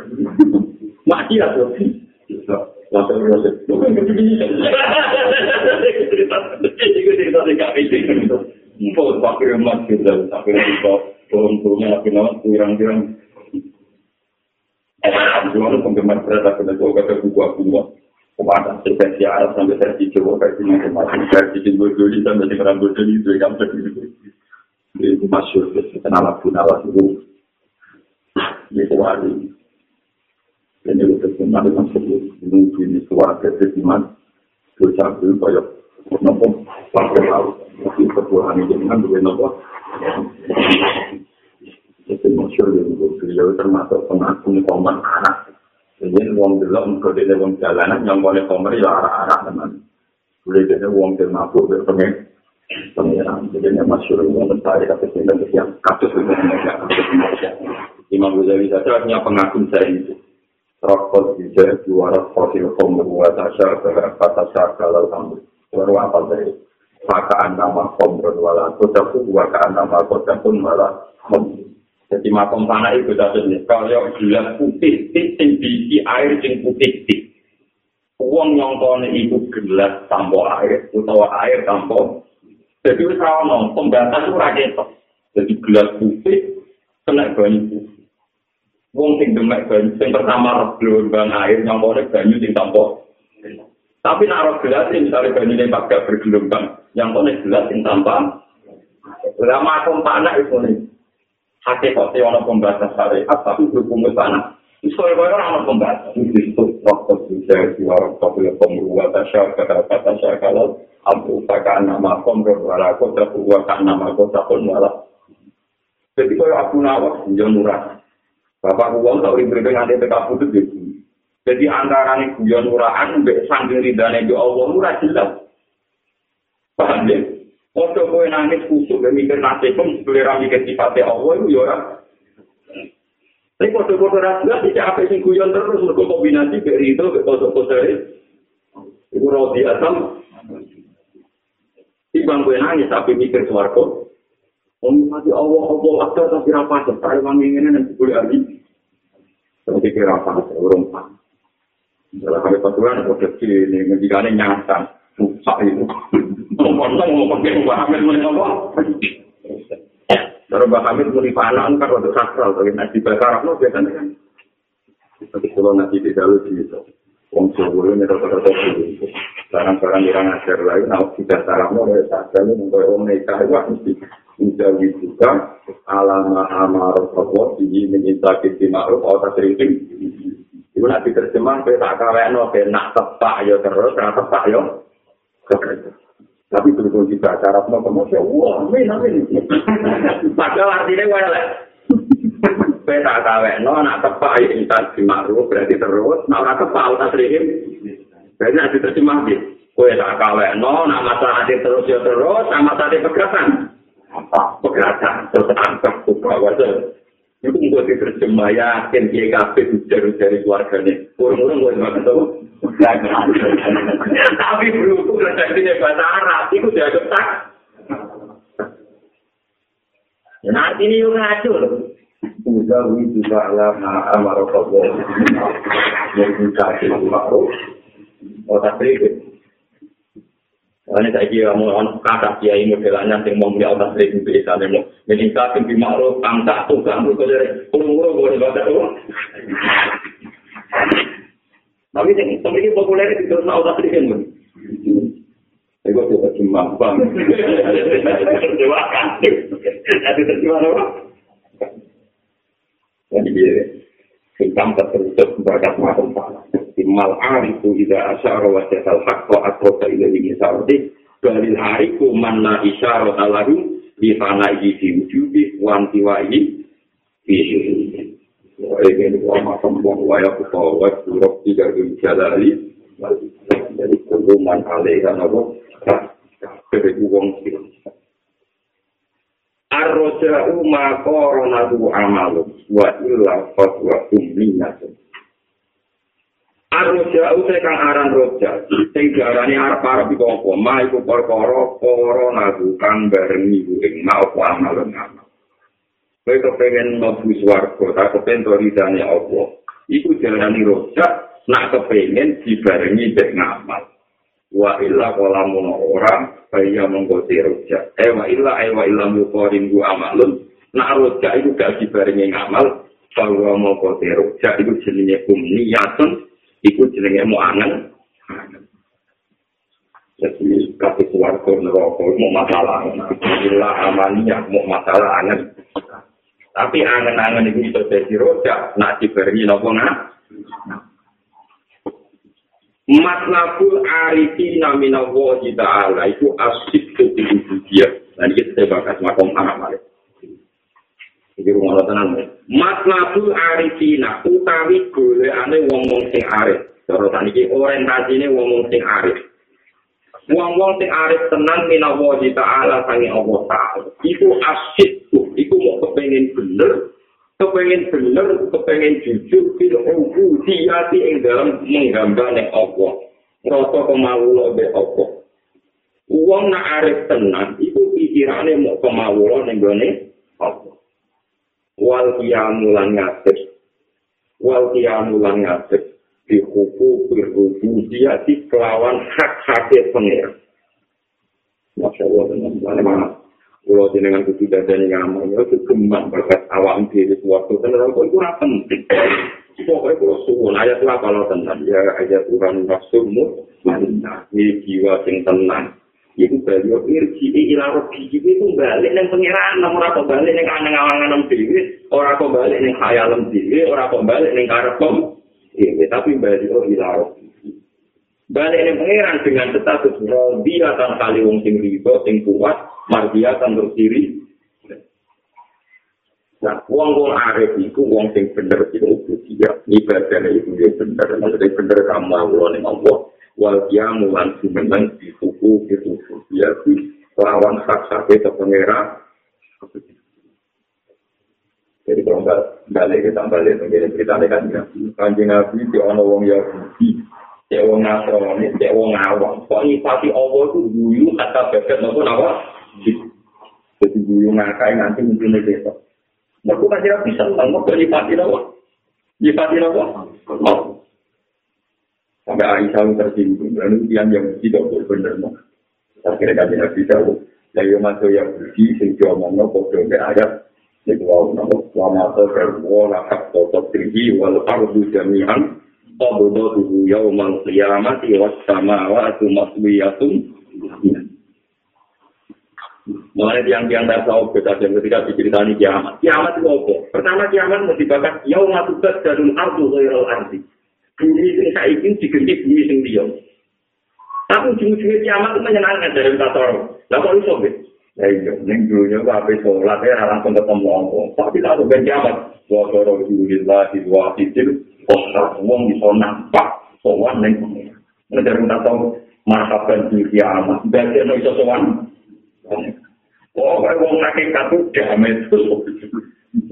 Mati ya tuh. Proses. Bukan begini. Cerita, cerita di KPC. Mau pakai emas kita, tapi kita turun-turunnya lagi nama kurang-kurang. Jual penggemar berat aku dan kata buku-buku kepada versi Arab sampai versi Jawa versi macam-macam versi di Bojoli sampai di Kerang Bojoli itu yang terjadi itu masyur kenal aku nawas itu itu wali dan itu terkenal dengan sebut mungkin itu warga terkiman dosa itu kayak nopo pakai laut mungkin ketuhan itu dengan dua nopo itu masyur itu beliau termasuk pengakuan koman anak. Jadi wong delok engko dene wong jalanan nyongkone komer ya arah-arah tenan. Boleh wong del mabuk be pengen pengiran. Jadi ini masyur wong mentari tapi sing kan yang kasus itu Imam Ghazali saja punya pengakuan saya itu. Rokok bisa juara fosil wa tasya kata tasya kalau kamu baru apa dari Maka nama komer wala kota pun waka nama kota pun komer. Jadi makom tanah itu tadi kalau gelas putih, sing biji air sing putih tik. Uang yang kone itu gelas tanpa air, atau air tanpa. Jadi wis ono pembatas ora ketok. Jadi gelas putih kena banyu putih. Wong sing demek banyu sing pertama gelombang air yang kone banyu sing tanpa. Tapi naruh gelas misalnya bani ini pakai bergelombang, yang mana gelas yang tanpa. Lama aku panas itu nih. Hati kok ono pembatas syariat, tapi berhubung tanah. Soalnya kau orang pembatas. Itu waktu bisa diwarak kabel pembuat tasya kata kata saya kalau abu takkan nama kom berwara kota buat nama kota pun malah. Jadi kau aku nawak jangan murah. Bapak uang tak beri dengan dia tetap putus gitu. Jadi antara ini guyon murahan, mbak sambil ridhanya di Allah murah jelas. Paham ya? Ojo kowe nangis kusuk dan mikir nasibum, sebelum mikir sifatnya Allah itu orang. Tapi foto-foto rasulullah tidak apa sing guyon terus mergo kombinasi dari itu ke foto-foto Iku roti asam. Timbang kowe nangis tapi mikir swarga. Om mati Allah Allah ada tapi apa sampai wangi ini nanti boleh ali. Tapi kira apa orang Dalam kali paturan, kode ini, ngendikane nyata, susah itu. Ngomong-ngomong, ngomong-ngomong, Mbak Hamid mulai ngomong. Kalau Mbak Hamid mulai panan, kan waktu sakral, tapi nanti bakar, no, biasanya kan. Tapi kalau nanti di dalam gitu, Wong Jawa ini rata-rata. Barang-barang yang ngajar lagi, nah tidak sarap mau ya saja untuk orang nikah itu mesti menjauhi juga alama amar Allah di menyinta kiti ma'ruf atau sering Iku nanti terjemah, kowe tak kawekno ben nak tepak ya terus, nak tepak ya. Tapi di bahasa Arab mau kemudian, wah, amin, amin. Padahal artinya gue lah. Kowe tak kawekno, nak tepak ya intan dimakruh, berarti terus, nak tepak, tak serihim. Berarti nanti terjemah di, kowe tak kawekno, nak masalah terus ya terus, sama tadi pergerakan. Pergerakan, terus angkat, buka wajah. Itu gue diterjemah yakin dia ujar dari keluarganya. Kurang-kurang gue cuma ketemu. Tapi berhubung redaksinya bahasa Arab, itu dia ketak. Nanti ini yang ngaco loh. Udah itu lama amarok Allah. Yang bisa dimakruh. Oh tak sedikit. Ini saya kira mau kata kiai modelannya yang mau beli otak seribu bisa mau jadi kafir di makro tangkap tuh kamu kau dari umur boleh baca tuh. Tapi yang semakin populer itu terus otak kan. Ego tuh cuma bang. Terjemah kan. Jadi terjemah apa? Jadi dia hitam tertutup berkat macam mal arifu ida asyara wa jasal haqqa atrosa ilahi misardi balil arifu manna isyara alahu di fana ini di wujudi wanti wa ini di wa ini wa makam wa wa ya kufawa surok tiga di jalali. Jadi kuduman alaiha nabo. Kebeku wong sila. Ar-roja'u ma koronatu amalu wa illa fatwa umminatun Arroja usai kang aran roja, sing diarani arep arep iku apa? Ma iku perkara para nagu kang barengi iku ing ma apa amal amal. Kowe kepengen mlebu swarga, tak kepen to ridane apa? Iku diarani roja, nak kepengen dibarengi dek ngamal. Wa illa kalamun ora kaya mongko roja. Eh wa illa eh wa illa muqarin amalun. Nak roja iku gak dibarengi ngamal, bahwa mongko roja iku jenenge umniyatun iku jenenge mu angen. Jadi kasih keluarga neraka mau masalah. Bila amannya mau masalah angen. Tapi angen-angen itu bisa jadi rojak nak diberi nopo nak? Matlabul arifi namina wahi ta'ala itu asyik ketika dia. Dan kita bahas makom anak Iki rumah lo tenang ya. Matlabul arifina utawi gole ane wong-wong sing arif. Cara saniki orientasine wong-wong sing arif. Wong-wong sing arif tenang minawa di ta'ala sangi Allah ta'ala. Iku asyik tuh. Iku mau kepengen bener. Kepengen bener, kepengen jujur. Fil ubu diyati ing dalam menggambane Allah. Rasa kemawulo be Allah. Wong nak arif tenang, iku pikirane mau kemawulo ning gone Allah. Wal kiamu lan ngadeg. Wal kiamu lan ngadeg. Di hukum berhubung dia di kelawan hak hak pengira masya allah dengan mana? Mana kalau dengan kudu dadanya ngamal itu kembang berkat awam diri suatu dan orang itu penting. Pokoknya kalau suwun. Ayat apa lo tenang ya ayat Tuhan nafsumu mana ini jiwa sing tenang. Iku beliau irji ila robi itu balik neng pengiran namun apa balik neng aneng awangan dewi orang apa balik neng khayalem dewi orang apa balik neng karepom iya tapi beliau ila robi balik neng pengiran dengan status robi akan kali wong sing riba sing kuat mardia akan berdiri Nah, wong wong arif itu wong sing bener itu dia ibadahnya itu dia bener, maksudnya bener kamu Allah nih Allah. Wal kiamu lan sumenang di suku itu di lawan hak sakit ke pengera. Jadi kalau nggak balik kita balik menjadi cerita kan ya, kanjeng nabi di ono wong Yahudi, cek wong Nasrani, cek wong awam. Soalnya pasti Allah itu guyu kata bebek maupun awam. Jadi guyu ngakai nanti mungkin besok. Mereka kan tidak bisa tentang mereka nyipati apa? Nyipati apa? Sampai Aisyah tersinggung, lalu yang yang tidak benar mau. Akhirnya kan tidak bisa. Lalu masuk yang bersih, sehingga mana bodoh ke ayat. Itu wow, nama selama terbawa lakak totok tinggi, walau ardu jami'an, Qabudu tuhu yaumal qiyamati was samawatu maswiyatun Mulai tiang-tiang tak tahu beda dan ketika diceritani kiamat. Kiamat itu apa? Pertama kiamat mau dibakar yau ngatubat darul ardu ghairul ardi. Bumi sing saiki diganti bumi sing liya. Tapi ujung-ujungnya kiamat itu menyenangkan dari kata orang. Lah kok iso be? Ya iya, ning dunya kok ape salat ya langsung ketemu apa. Tapi tak ada kiamat. Wa qara billahi wa fitil. Oh, wong iso nampak sowan ning pengen. Nek kata tahu marhaban di kiamat. Berarti iso sowan. Oh, kayak wong saking katu damai terus.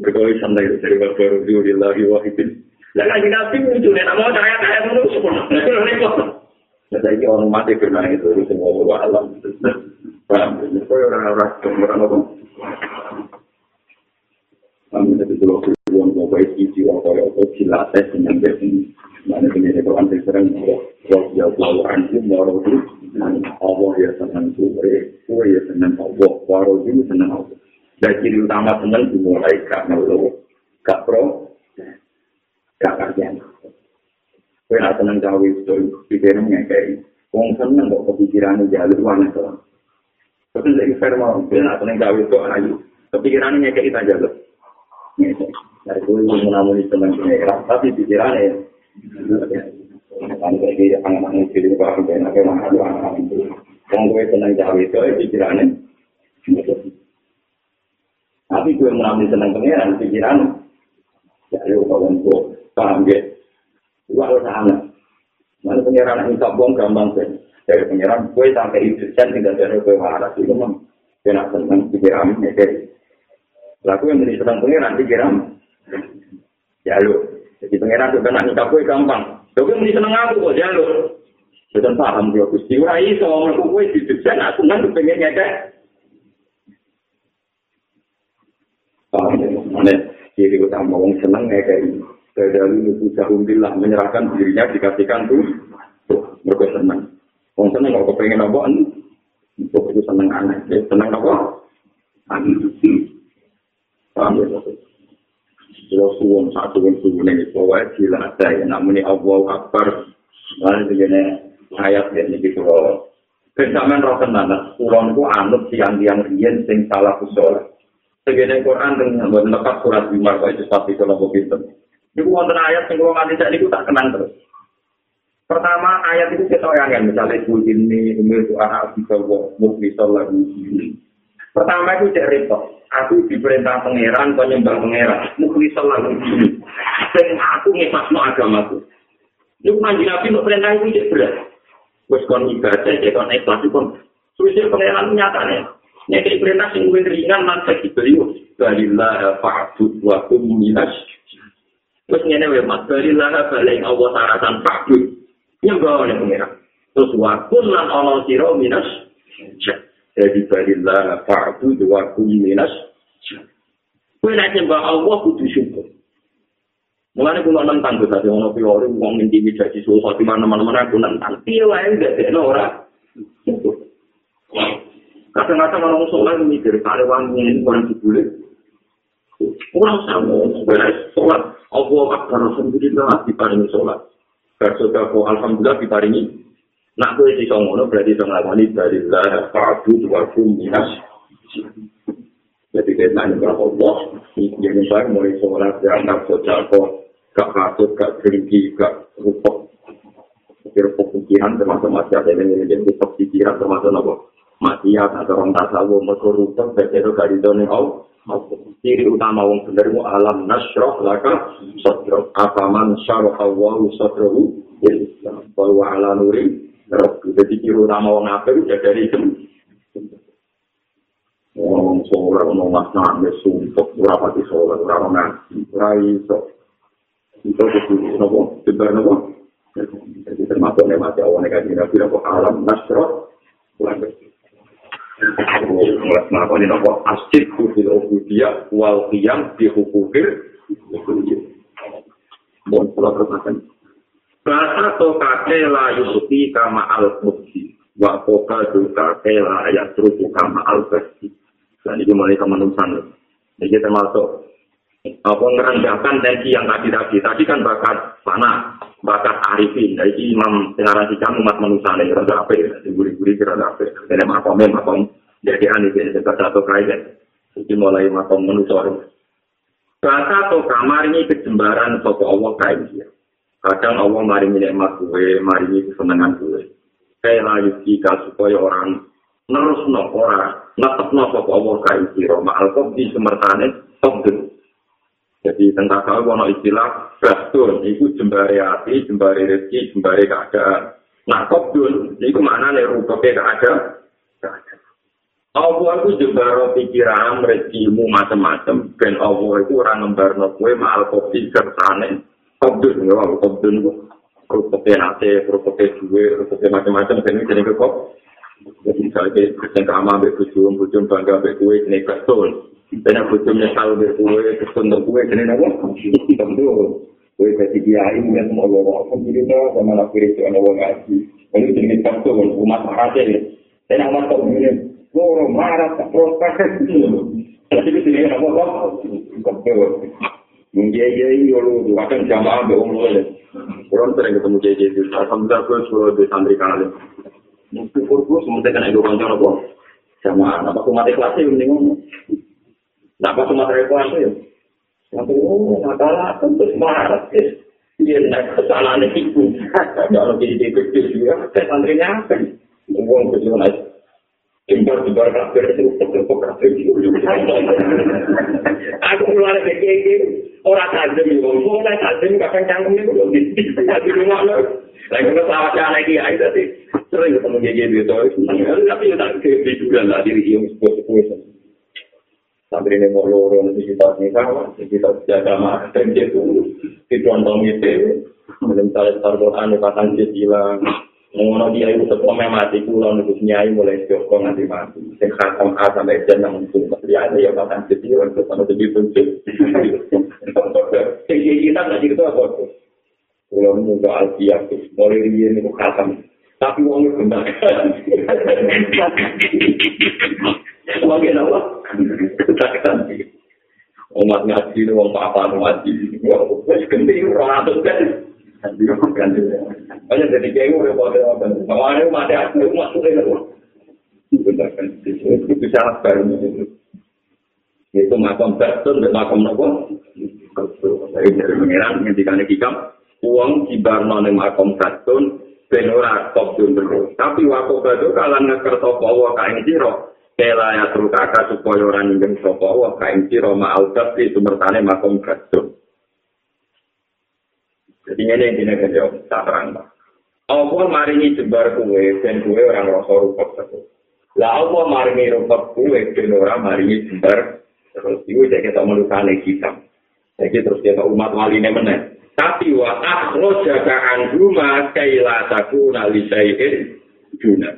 Berkali santai dari baru di lagi wahidin. Lah lagi nabi muncul ya, mau saya kayak dulu semua. Jadi orang mati kena itu semua alam. Paham? Kau orang-orang orang apa? Kami jadi dulu tujuan mau baik isi waktu itu silates dengan bersih. Mana ini itu anti serang kalau dia bawa anti mau itu Allah ya senang kue, kue ya senang Allah, waro juga senang Allah. Dan ciri utama senang dimulai karena lo pro, gak kerjaan. Kue gak senang cawe itu, pikirannya kayak, wong senang kok kepikirannya jalur mana tuh. Tapi lagi fair mau, kue gak senang cawe itu ayu, kepikirannya kayak kita jalur. Dari kue menamuni senang pengerak, tapi pikirannya, Kan iki anak-anak iki kok aku ben akeh mah anak itu. Wong kowe seneng jawe itu pikirane. Tapi gue mengambil seneng pangeran pikiran. Ya yo kawan kok paham ge. Gua harus sana. Mana pangeran ini sombong gampang sih. Dari pangeran gue sampai itu sen tidak ada gue waras itu mah. Kena seneng pikiran ya kayak. Lalu yang menjadi seneng pangeran pikiran. Ya lu, jadi pangeran itu kena nikah gue gampang. Tapi muni seneng aku kok jalur. Betul paham dia Gusti. Ora iso aku kowe didesain aku nang pengen ngekek. Paham ya? Mana ciri utama wong seneng ngekek. Dari itu jahumbillah menyerahkan dirinya dikasihkan tuh. Mereka seneng. Wong seneng kok pengen apa? Untuk itu seneng aneh. Seneng apa? Aneh. Paham ya? Kalau suwon satu yang suwon ini, pokoknya gila ada ya. Namun ini Allah Akbar. Lalu begini ayat ya, ini kalau Kesamaan roh tenan, kulon ku anut tiang-tiang riyen sing salah usul. Segene Quran dengan lepas surat kau itu pasti kalau mau Ini wonten ayat yang kalau nganti saya tak kenang terus. Pertama ayat itu kita yang misalnya kul ini umil itu anak kita mukmisal lagu ini. Pertama itu cek repot. Aku diperintah pangeran, kau nyembah pangeran. Mukli selalu ini. Dan aku ngepasno agamaku. Ini manji nabi untuk perintah itu cek berat. Terus kon ibadah, cek kon ikhlas, kon suwisir pangeran nyatanya. Nyekik perintah sing ringan, lan saya beliau. Balillah fa'bud wa kum minas. Terus ngene wae mas, balillah balik Allah saratan fa'bud. Nyembah oleh pangeran. Terus wa kun lan ana sira minas. Jadi barillah fa'bu dua minas. Kue nak nyembah Allah kudu syukur. Mulane kula nentang tuh tadi ono piore wong intimidasi suatu di mana-mana aku nentang. Piye wae gak dekno ora. Kadang-kadang orang sholat mikir, kare wangi ini orang dibulik. Kurang sama, beres sholat. Allah akbar, alhamdulillah, diparingi sholat. Bersoda ko, alhamdulillah, diparingi. Nak kue di songono, berarti song ngawani, dari lah, fa'adu, dua minas. Jadi kita nanya kepada Allah, ini saya mulai sholat, ya, nak sojako, gak kasut, gak geringi, gak rupok. Rupok pikiran, termasuk masih ada yang ini, rupok pikiran, termasuk apa? Maksiat, atau orang tasawuf, mereka rupok, begitu gak didoni, Allah. Ciri utama wong bener mu alam nasroh laka sodro. Apaman syarah awahu sodrohu islam. Bahwa ala nuri jadi ciri utama wong apa itu dari itu. Wong sholat wong mas nangis sumpah berapa di sholat berapa ngaji rai so itu itu nopo? Itu nopo? Jadi termasuk nemati awan negatif nabi nopo alam nasroh mulai melakukan ini apa asyik kufil ubudiyah wal qiyam di hukukir mohon pulau termakan bahasa to kake la yusuti kama al mukti wa koka tu kake la ayat kama al besti dan ini mulai kemanusan ini termasuk apa ngerendahkan tensi yang tadi tadi tadi kan bakat panah bakat arifin dari imam sekarang kita umat manusia ini rada apa ya guri-guri kira apa ini makom makom jadi ini sebab satu kaya jadi mulai makom manusia Bahasa atau kamar ini kejembaran sopo Allah kain dia. Kadang Allah mari nikmat gue, mari kesenangan gue. Kayak layu jika supaya orang nerus no orang netep no sopo Allah kain dia. Ma'al kok di semertane togden. Jadi tentang kalau ono istilah bastun, itu jembari hati, jembari rezeki, jembari keadaan. Nah, kobdun, itu mana nih rupanya keadaan? Allah itu jembaro pikiran, rezekimu macam-macam. Dan Allah itu orang ngembarno kue mahal kopi kertane. Kobdun, ya, kobdun itu. Rupanya nate, rupanya duwe, rupanya macam-macam. Dan ini jadi kekop. Jadi misalnya, kerjaan kama, bujum, bujum, bangga, kue, ini betul. Aku cuma nyesal berkue, kesuntuk kue, jadi apa? Tentu, kue kasih kiai, ya semua orang, aku jadi tahu sama anak kiri itu anak ngaji. Ini jadi tentu, umat marah ya. Dan amat kau ini, loro marah, tak protes. Tapi itu sini apa? Kau Mungkin ya ini kalau kadang jamaah bohong loh ya. Orang sering ketemu jadi itu. Alhamdulillah gue suruh di santri kali. Syukur gue semuanya kan ego kantor apa? Jamaah, apa kelasnya ini ngomong. Nah, pas Sumatera itu ya. Nanti, oh, masalah, tentu marah. Dia naik kesalahan itu. Kalau jadi dikecil juga, saya santrinya apa? Uang kecil naik. Timbar timbar kafir itu tetap kafir Aku keluar dari kayak orang tajam itu, mulai tajam kadang cangkem itu belum di rumah lo. Lagi sawah cana lagi aja tadi. Sering ketemu jadi itu, tapi ya tak juga lah diri yang sepuh-sepuh. Sampai ini mau loro nanti kita nikah, kita jaga dia tuh dicontoh itu, mencari Al-Quran, kata dia bilang, ngono dia itu setelah mati pulau nulis nyai mulai joko nanti mati. Yang khatam A sampai J yang untuk pasti ada ya dia bilang untuk sama tunjuk. Jadi kita nggak gitu apa tuh? Pulau muda alfiah tuh, mulai dia itu khatam. Tapi uangnya benar. Sebagai apa? Ketakutan. Umat ngaji ini uang apa ngaji. Uang ganti orang atas kan. Banyak jadi kayak gue pada? Awalnya mati aku masuk ini loh. Benar kan? Itu sangat baru itu. Makam betul dan makam nopo. Dari dari pengiran ngendikan hikam uang dibarno ning makom betul ben ora top terus. Tapi waktu itu kalan ngeker sapa wa kae sira. Kela ya tru kakak supaya ora ninggeng sapa wa kae sira ma'al tapi sumertane makom betul. Jadi ini yang dina kerja tak terang pak. Allah maringi jebar kue dan kue orang rasa rupak satu. Lah Allah maringi rupak kue dan orang maringi jebar terus itu jadi kita melukan kita. Jadi terus kita umat wali ini menang. Tapi wa akhraja anhuma kaila takuna li syai'in duna.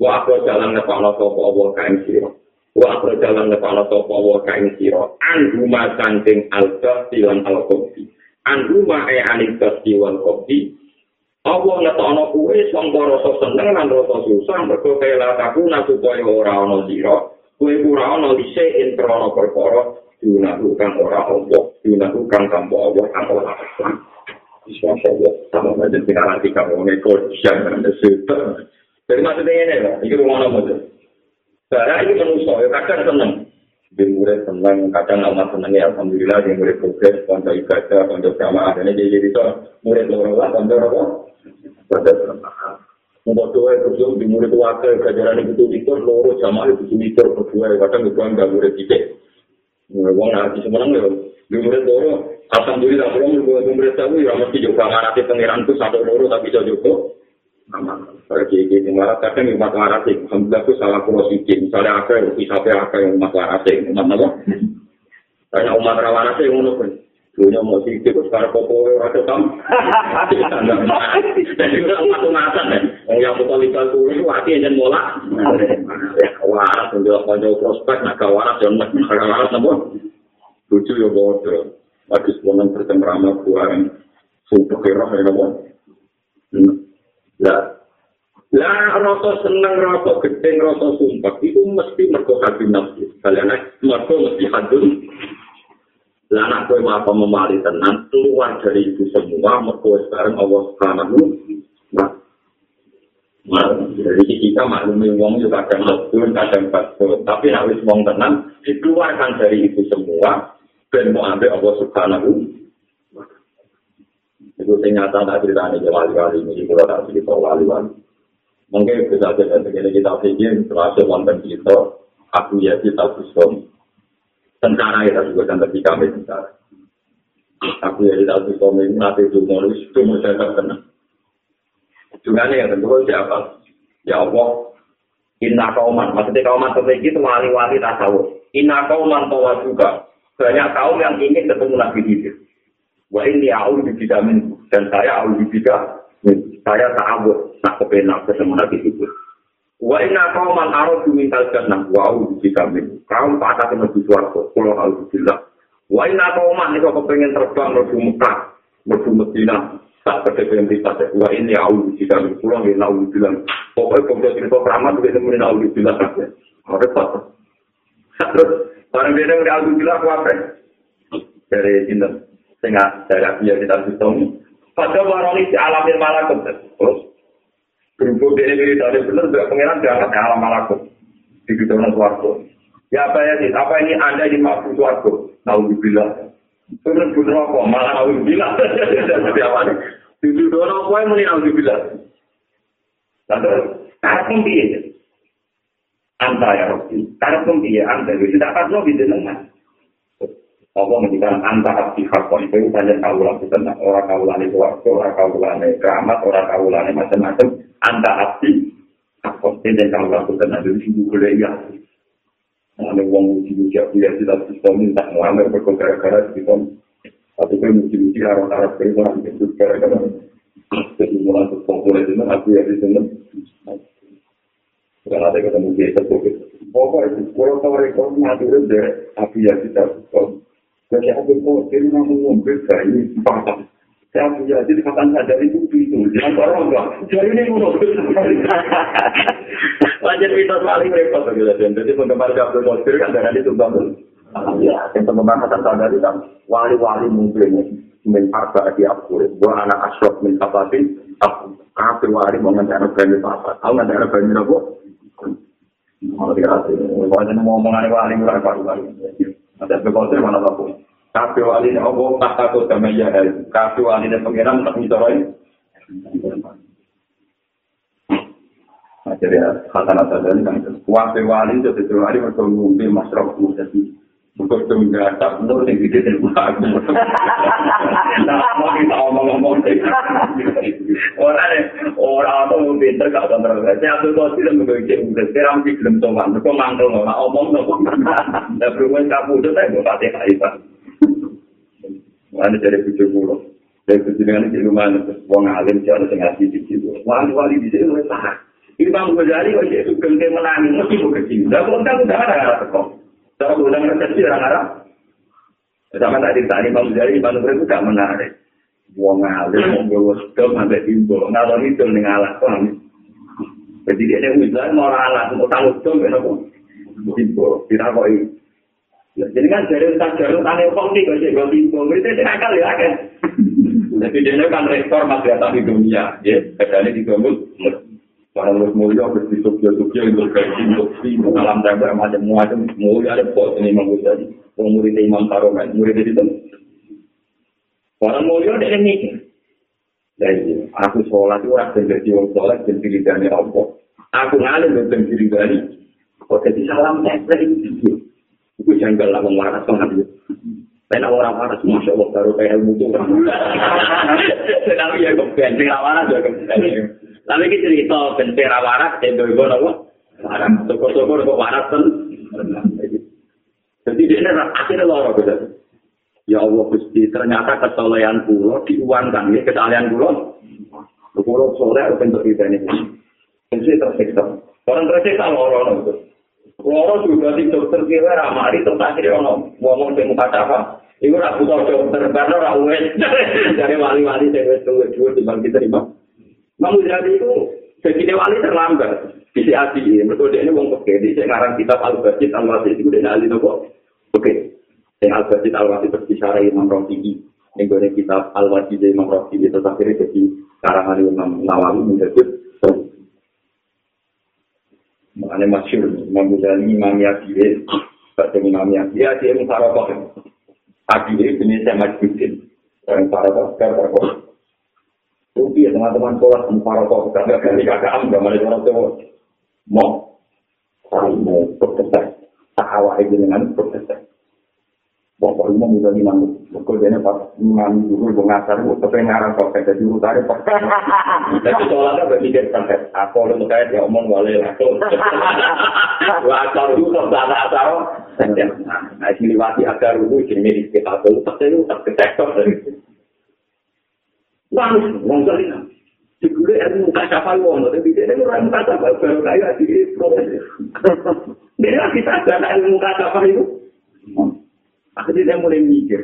Wa akhraja lan nepana sapa Allah kain sira. Wa akhraja lan nepana sapa Allah kain sira. Anhuma saking al-qasti lan al-qasti. Anhuma e anikasti wal qasti. Allah ngetokno kuwe sangka rasa seneng lan rasa susah mergo kaila takuna supaya ora ana sira. Kuwe ora ana li syai'in krana perkara dilakukan orang Allah, dilakukan tanpa Allah, tanpa Allah. Bisa saja, sama saja kita nanti kamu siapa yang ada Jadi maksudnya ini lah, ini rumah nama itu. Karena ini manusia, ya kadang senang. Di murid senang, kadang amat senang ya, Alhamdulillah, di murid progres, konco ibadah, konco jamaah, dan ini jadi itu murid orang lah, konco apa? Bermanfaat. Mau doa itu di murid wakil, kajaran itu itu, loro jamaah itu itu, berdua, kadang itu enggak murid titik. Wong nanti semenang ya, di murid loro, alhamdulillah, kalau murid tahu ya, mesti juga nanti pengiran itu satu loro, tapi juga. Bagi ini malah kadang umat waras itu, alhamdulillah itu salah pulau sisi. Misalnya apa yang bisa apa yang umat waras itu, umat apa? Banyak umat waras itu yang menurut Dunia mau sisi itu sekarang popo rasa tam. Jadi udah umat umatan ya. Yang betul legal itu itu hati yang mola. Waras untuk konjol prospek, naga waras yang naga waras nabo. Lucu ya bodoh. Lagi sebulan bertemrama buang. Sumpah kira ya nabo. Lah, lah rasa seneng, rasa gedeng, rasa sumpah itu mesti mergo hati nafsu. Kalian mergo mesti hadun. Lah anak kowe apa memali tenan keluar dari itu semua mergo sekarang Allah Subhanahu wa Nah, jadi kita maklumi wong juga kadang lebur, kadang bagus. Tapi wis wong tenang, dikeluarkan dari itu semua, dan mau ambil Allah Subhanahu Itu saya nyata tak cerita ini wali-wali ini, kalau tak cerita wali-wali. Mungkin bisa saja begini kita pikir, termasuk wonten kita, aku ya kita busum. Tentara kita juga dan lebih kami tentara. Aku ya kita busum ini, nanti itu nulis, itu saya terkenal. Juga nih, tentu siapa? Ya Allah, Inna kauman, maksudnya kauman seperti itu wali-wali tasawuf. Inna kauman tawa juga. Banyak kaum yang ingin ketemu Nabi Hidir. Wa ini aku bisa min dan saya aku bisa saya tak abut nak kepenak ketemu lagi itu. Wa inna kau man arah diminta jannah wa aku bisa min. Kau patah kena di suarga. Kalau aku bilang. Wa inna kau man itu kepengen terbang menuju Mekah, menuju Medina. Tak kepengen bisa Wa ini aku bisa min. Pulang ini aku bilang. Pokoknya kalau cerita keramat itu nemenin aku bilang. Ada apa? Terus barang beda udah aku bilang apa? Dari Cinta. sehingga saya biar kita hitung. Pada waroni si alamin malakut terus berhubung dia ini dari benar tidak pengiran dia akan alam malakut di gedung suarco. Ya apa ya sih? Apa ini anda di makhluk suarco? Tahu dibilang. Terus bener apa? Malah tahu dibilang. Seperti apa nih? Di gedung apa yang muni tahu dibilang? Lalu karena pun dia anta ya Robi. Karena pun dia anta. Jadi tak pas lo Allah menjadikan antara pihak itu banyak kaulah tentang orang kaulah itu orang kaulah ini keramat orang kaulah macam-macam antara api apa dan kaulah itu itu boleh ya ada uang uji uji aku ya tidak bisa minta ngelamar berkara-kara gitu tapi kan uji uji harus harus beriman itu gara-gara. Jadi mulai populer itu aku ya di sini. Karena ada ketemu dia itu pokoknya kalau tahu rekor mati udah aku ya tidak bisa Jadi aku kok ini mau ngombe bayi empat. Saya punya jadi kapan saja itu itu. Jangan orang enggak. Jadi ini ngono. Wajar kita paling repot gitu. Jadi penggemar Abdul Qadir kan dari itu bangun. Ya, yang penggemar Hasan Sadari kan wali-wali mungkin menparta di aku. Buat anak asrok min kapati. Aku kafir wali mau ngantar bani apa? Aku ngantar bani apa? Mau dikasih. Pokoknya mau ngomong wali murah wali. Ada bekotir mana aku. Kafe wali ini Allah tak takut sama ya Kafe wali ini pengiran tak misalnya. Nah, jadi kata nata dari kan kafe wali itu itu wali untuk ngumpi masyarakat kok. Kok. Wong alim jangan tengah di situ. Wali-wali di sini lebih tahan. Imam Ghazali wajah itu gengke menangis. Mesti mau kecil. Tidak kontak udah ada arah tekok. Kalau udah kecil orang arah. Sama tadi tadi Imam Ghazali Imam Ghazali itu gak menarik. Wong alim mau bawa sedom sampai timbul. Ngalor itu nih ngalah. Jadi dia yang misalnya mau alat. Mau tanggung sedom. Timbul. Tidak kok ini. Jadi kan dari utang jarum tanya kok nih kok jadi bingung itu sih akal ya kan. Jadi dia kan rektor madrasah di dunia, ya. Kadang di gomul, para mulia di Tokyo Tokyo itu kayak di alam daerah macam macam mulia ada pos ini jadi murid imam karomen murid mulia. Jadi aku sholat itu orang jadi orang sholat dan diri dari Allah. Aku ngalim dan diri dari. Kok jadi salam itu? Itu janggal lah wong waras banget. Tapi orang waras, Masya Allah, baru kayak ilmu. Tapi ya, kok bensin. Tapi kita cerita bensin waras, itu ibu apa? Waras, syukur-syukur kok waras kan. Jadi dia akhirnya lorok gitu. Ya Allah Gusti, ternyata kesolehan pulau diuangkan, ya kesalahan pulau. Pulau soleh untuk kita ini. Jadi tersiksa. Orang tersiksa lorok gitu. Loro juga di dokter kira ramari tempat kiri ono ngomong di muka apa? Iku ora butuh dokter karena ora wes dari wali-wali sing wis tuwa dua di bang diterima. Mau jadi itu jadi wali terlambat. Bisa hati ini, mereka dia ini wong peke, di sekarang kitab Al-Bajid Al-Wasid itu dia ahli nopo. Oke, yang Al-Bajid Al-Wasid berbicara Imam Rafi'i. Yang gue kitab Al-Wajid Imam Rafi'i itu akhirnya jadi karangan Imam Nawawi menjadi Makanya masyur, Imam Ghazali, Imam Yadir, Baca Imam Yadir, dia mengharapkan. Adir ini saya majusin. Dan para pakar, Rupi ya teman-teman sekolah mengharapkan kakak kali kakak am, gak malah orang tua. Mau, saling mau berkesan. Tak awal dengan berkesan. Bapak rumah muda di mana? Pukul dia pas mengambil dulu mengasar, tapi ngarang kok kayak jadi utara. Tapi soalnya berpikir sampai aku lu kayak dia omong boleh. Wah kalau itu tak ada asal. Nah ini liwati agar dulu jadi milik kita tuh, tapi itu tak ketektor itu. Wah, wong kali lah. Jika ilmu muka siapa wong, tapi dia itu orang muka baru kayak di proses. Dia kita ada ilmu muka siapa itu. Akhirnya dia mulai mikir.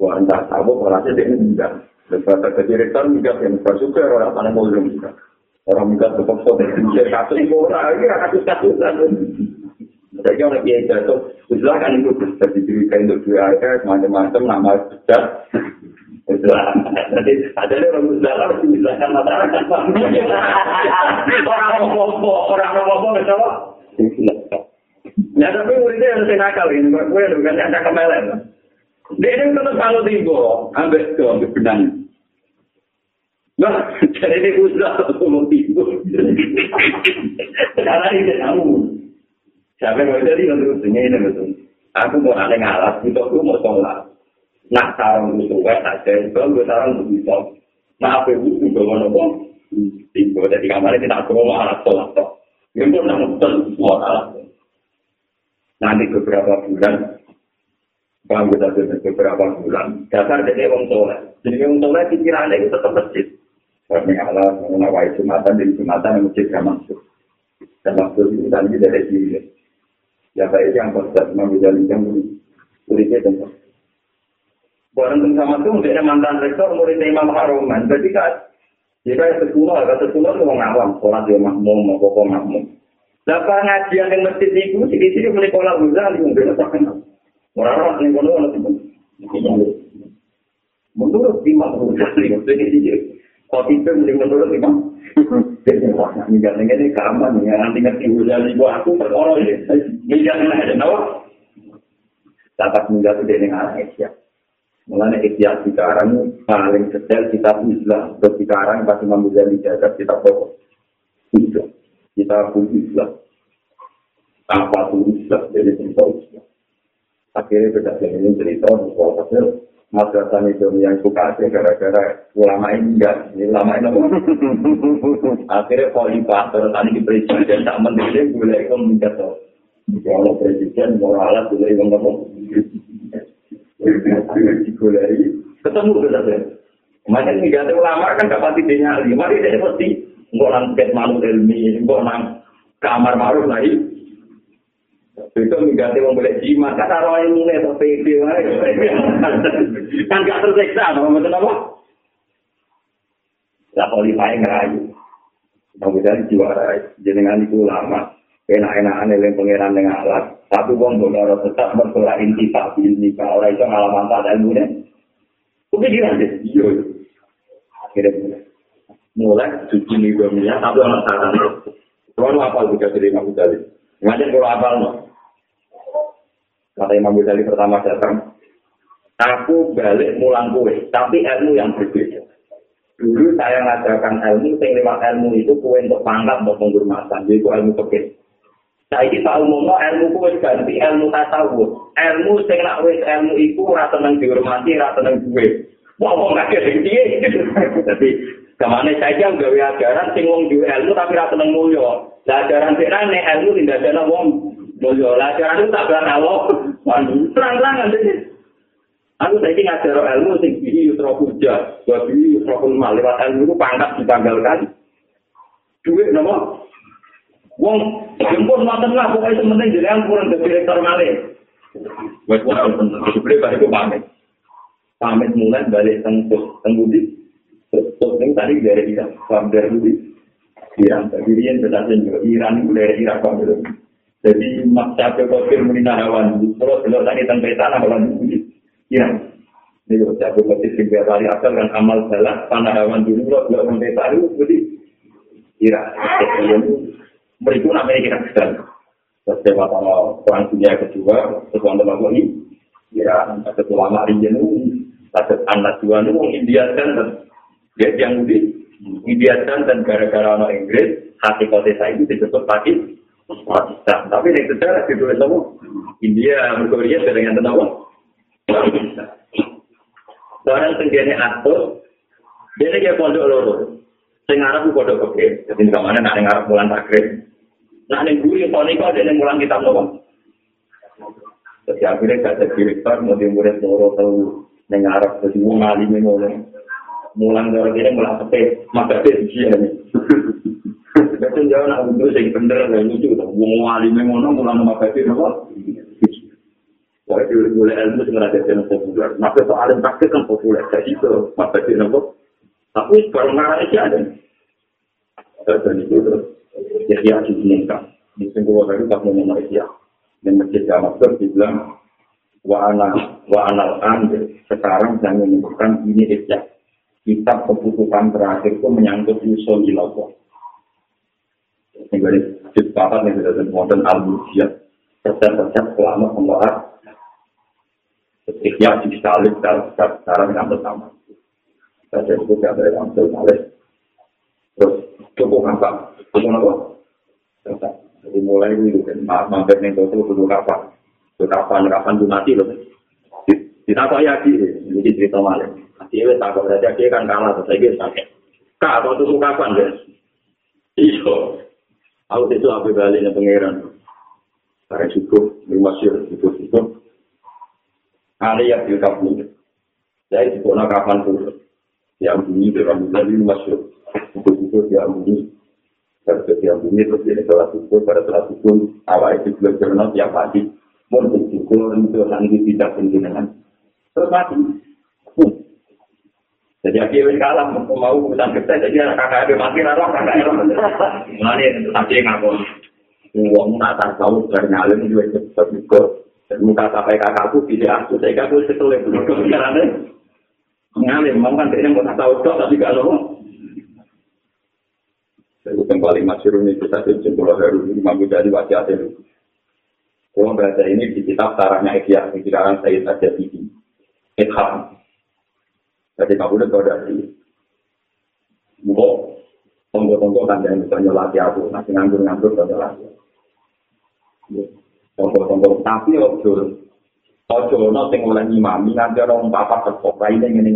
Wah, entah tahu orangnya dia enggak. Lepas ke direktur enggak yang bersuka orang mau belum juga. Orang enggak tetap so mikir kasus orang ini kasus kasus kan. Jadi orang dia jatuh, kan itu bisa diberikan untuk dua macam-macam nama sudah. Ada orang harus dijelaskan masyarakat. Orang ngomong, orang ngomong, orang Ya tapi muridnya yang saya nakal ini, gue bukan yang nakal melen. Dia ini tetap kalau tiba, ambil ke ambil benang. Nah, jadi ini usah ngomong tiba. Sekarang ini kamu. Siapa yang mau jadi untuk usulnya ini betul. Aku mau ada ngalas, itu aku mau sholat. Nah, sarang itu gue saja, itu gue sarang itu bisa. Nah, apa itu juga mau ngomong. Tiba, jadi kamarnya kita aku mau alat sholat. Ya, gue nonton semua alat. nanti beberapa bulan bangga saja beberapa bulan dasar dari orang tua jadi orang tua pikirannya itu tetap masjid karena Allah mengawai jumatan dari jumatan yang masjid yang masuk dan masuk itu tadi dari sini ya baik yang konsen mengambil yang kulitnya tempat Barang sama itu dia mantan rektor murid Imam Haruman. Jadi kan jika sekolah, kata sekolah itu orang awam, sholat dia makmum, pokok makmum. Lah pengajian yang masjid itu di sini mulai pola Ghazali mungkin tak kenal. Orang-orang yang kono ono Menurut Imam Ghazali itu jadi kopi itu mulai menurut Imam. Jadi wah minggat ini kaman ya nanti ngerti Ghazali buat aku perkara ini. Minggat ada nawa. Dapat minggat itu dengan Aisyah. Mulanya ikhtiar sekarang paling detail kita Islam. Terus sekarang pas Imam Ghazali jaga kita pokok. Kita pun Islam. apa tuh Islam jadi cerita Islam. Akhirnya berdasarkan ini cerita bahwa madrasah itu yang suka gara-gara ulama ini enggak, ini ulama ini? Akhirnya polipator tadi di presiden tak menteri boleh itu minta tuh. Kalau presiden moralat boleh itu ngomong. Ketemu berdasarkan. Makanya ini gak ulama kan dapat idenya lima, dia pasti nggak nang malu ilmi, nggak nang kamar maru lagi. Itu mengganti wong boleh jimat, kata ini nih, atau PD, kan gak tersiksa, apa betul apa? Lah kualifai ngerayu. Bang Bidari jiwa rayu, jenengan itu lama, enak-enakan yang pengeran dengan alat, Tapi wong boleh tetap bersolat inti tak nikah orang itu malah manfaat ilmu nih. Kepikiran deh, iya. Akhirnya mulai. Mulai suci nih dunia, tapi orang saran. Kalau apa juga dari Imam Ghazali? Ngajar kalau apa no? Kata Imam Ghazali pertama datang, aku balik mulang kue, tapi ilmu yang berbeda. Dulu saya ngajarkan ilmu, yang lewat ilmu itu kue untuk pangkat, untuk penghormatan, jadi ilmu kebet. Saiki tak umumno ilmu ku wis ganti ilmu tasawuf. Ilmu sing nak wis ilmu iku ora tenang dihormati, ora tenang duwe. Wong wong kakek sing piye? Dadi ke mana saja gawe ajaran sing wong duwe ilmu tapi ora tenang mulya. Lah ajaran sing rene ilmu tindak ana wong mulya. Lah ajaran itu tak bakal Allah. Terang-terangan dadi. Aku saiki ngajar ilmu sing bihi yusra hujah, wa bihi yusra lewat ilmu itu pangkat ditanggalkan. Duit nama Wong jemput mantan lah, pokoknya sementing jadi kurang ke direktur malih. Wes wong penting, sebenarnya balik pamit. Pamit mulai balik tengkus, tenggudi. Terus ini tadi dari Irak, paham dari Budi. Iran, tapi dia berdasarkan juga Iran itu dari Irak, paham dari Jadi maksa ke kafir meninahawan, terus kalau tadi tentang tanah kalau Budi. Iran. Ini kalau saya berkata tiga kali asal kan amal salah, panahawan dulu, kalau sampai tahu, Budi. Iran. Berikut namanya kita sedang setiap sama perang dunia kedua sesuatu apa ini ya ada ulama region ada anak dua nih India dan dia yang di India dan gara-gara orang Inggris hati kota saya itu disebut Pakistan Pakistan tapi yang sejarah ditulis sama India Korea dengan tenang Seorang tenggene atur, dia kayak pondok loro. Sing Arab pondok oke. Jadi ke mana nak Arab bulan takrib. Nah, ini guru yang paling ada yang mulang kitab nopo. Jadi akhirnya gak ada direktur, mau murid loro tahu neng Arab, jadi mau ngali mulai. Mulang dari ini mulang sepe, maka dia di sini. Betul jauh nak untuk sing bener dan lucu, mau ngali ngono mulang nama kafir nopo. Wah, itu boleh ilmu sing ada di populer. Maka soal praktik kan populer, jadi itu maka dia nopo. Tapi kalau ngarang itu ada. Dan itu terus. Yahya diinginkan. Di singkulah baru tak mau Yahya. Dan masjid Jamasur dibilang, wa ana wa anal ande sekarang saya menyebutkan ini Yahya. Kitab keputusan terakhir itu menyangkut usul ilawah. Ini dari hadis papat yang sudah disebutkan al-Mujiyah. Percaya-percaya selama pembahas. Yahya di salib secara yang bersama. Saya sebut ada yang. Terus cukup apa? Cukup apa? Jadi mulai itu kan, mampir nih itu dulu kapan? Itu kapan? Kapan tuh mati loh? Kita kok ya di, ini cerita malah. Nanti ya tak kok saja dia kan kalah, terus lagi sakit. Kak, atau tuh kapan guys? Iyo, aku itu apa baliknya pangeran? Karena cukup, rumah sih cukup cukup. Ali yang di kampung, jadi cukup kapan tuh? Yang bunyi berambut rumah sih, yang bunyi. Terus dia bumi terus dia sholat subuh, pada sholat subuh awal itu belum jurnal tiap pagi. Mau bersyukur untuk nanti tidak pimpinan. Terus mati. Hmm. Jadi akhirnya kalah mau urusan kita jadi kakak ada mati raro kakak ada. Mulai tapi ngakon. Uang nak tak tahu bernyalin juga cepat ikut. Dan muka sampai kakakku tidak aku saya kakakku setelah itu kepikirannya. Ngalim, mau kan dia mau tahu tapi loh. Itu yang paling masyur ini kita cincin pulau baru ini mampu jadi wajah itu. Kalau baca ini di kitab tarahnya Ikhya, di sekarang saya saja tinggi. Ikham. Jadi kamu udah tahu dari Mungkin tonggo-tonggo kan yang bisa nyolati aku, masih nganggur-nganggur bisa nyolati. Tonggo-tonggo, tapi ojo, ojo no sing oleh ngimami, nanti orang papa sekop, ini ini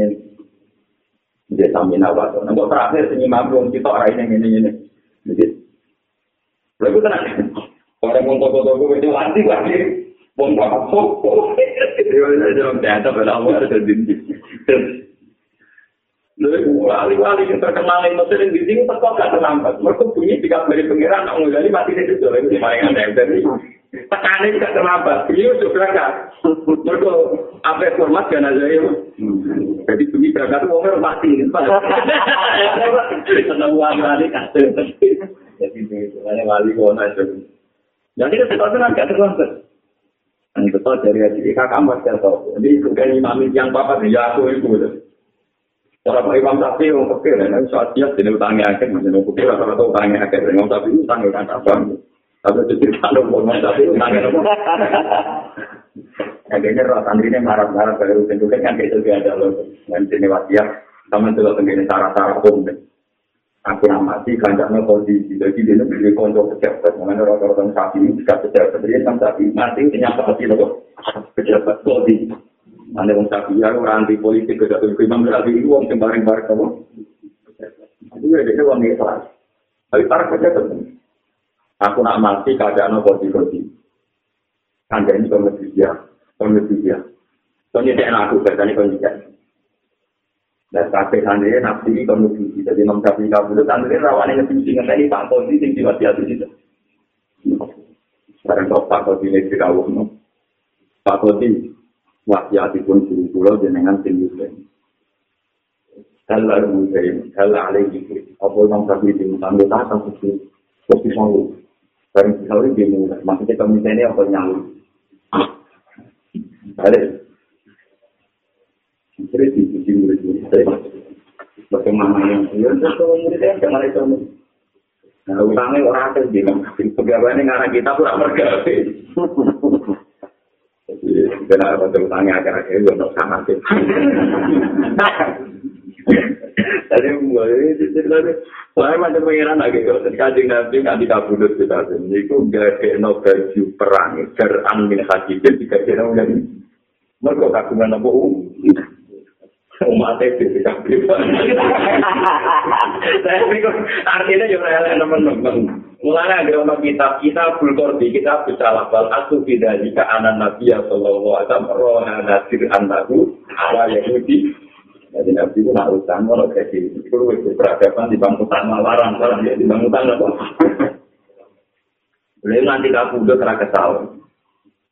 Dia sambil nawat, nanti terakhir ngimami, orang kita orang ini ini ini. Jadi, lalu tenang. Orang mau toko-toko itu lagi lagi. Mau apa toko? Dia ada dalam teater pada awal ada dinding. Lalu wali-wali yang terkenal yang Mesir yang di sini tetap gak terlambat. Mereka bunyi tiga dari pengiran, nak ngegali mati di situ. Lalu paling aneh dari tekanan gak terlambat. Beliau sudah berangkat. Mereka apa format kan aja ya. Jadi bunyi berangkat itu orang mati. Senang wali-wali kasih. Jadi hanya wali kona itu. Jadi kita gak terlambat. Ini betul dari haji kakak mas ya. Ini bukan imam yang papa ya aku itu. Orang Pak Imam Sapi yang kecil, ya, saat dia jadi utangnya akhir, masih nunggu rata-rata utangnya akhir. Imam Sapi utangnya kan apa? Aku mati, kanjaknya kondisi. Dia itu beli konco pejabat. Mengenai rata-rata sapi ini juga pejabat. Jadi kan sapi mati, ternyata hati loh. Pejabat kondisi. Anda wong sapi ya orang anti politik ke satu imam berarti itu wong yang bareng bareng. Itu ya dia wong ikhlas. Tapi para penting. Aku nak mati keadaan apa di kodi. Anda ini kondisi dia, kondisi dia. Yang aku kerjanya kondisi dia. Dan sampai sandi nafsi ini kondisi. Jadi nom sapi kabur sandi rawan yang ngerti ngerti ini pak kondisi yang diwasiat itu. Sekarang kau pak kondisi ini dikawal. Pak kondisi wasiatipun guru kula jenengan sing muslim. Kalau muslim, kalau alaihi apa nang tapi di tangga tak tak sih. Lu? Barang bisa lu dia mulai. Maksudnya kamu ini apa nyalu? Balik. Jadi di sisi murid-murid saya. Bagaimana yang dia muridnya jangan itu. Nah, utangnya orang akan bilang, pegawainya ngarang kita pura mergawe. Benar apa utangnya akhir-akhir itu untuk sama sih. Tadi mulai ceritanya, saya macam pengiran lagi kalau kajian nanti nanti kabudut kita sini, itu gak ada baju perang, geran min hajibin tiga kira udah mereka kagungan apa umat itu tidak Saya pikir artinya juga ada teman-teman. Mulanya ada orang kitab kita bulkordi kita bisa lapal aku tidak jika anak nabi ya sallallahu alaihi wasallam rohana nasir antahu ala yahudi. Jadi nabi itu nak utang kalau kayak gitu. Itu peradaban di bangku tanah larang kalau di bangku tanah apa? Boleh nanti kamu udah kena kesal.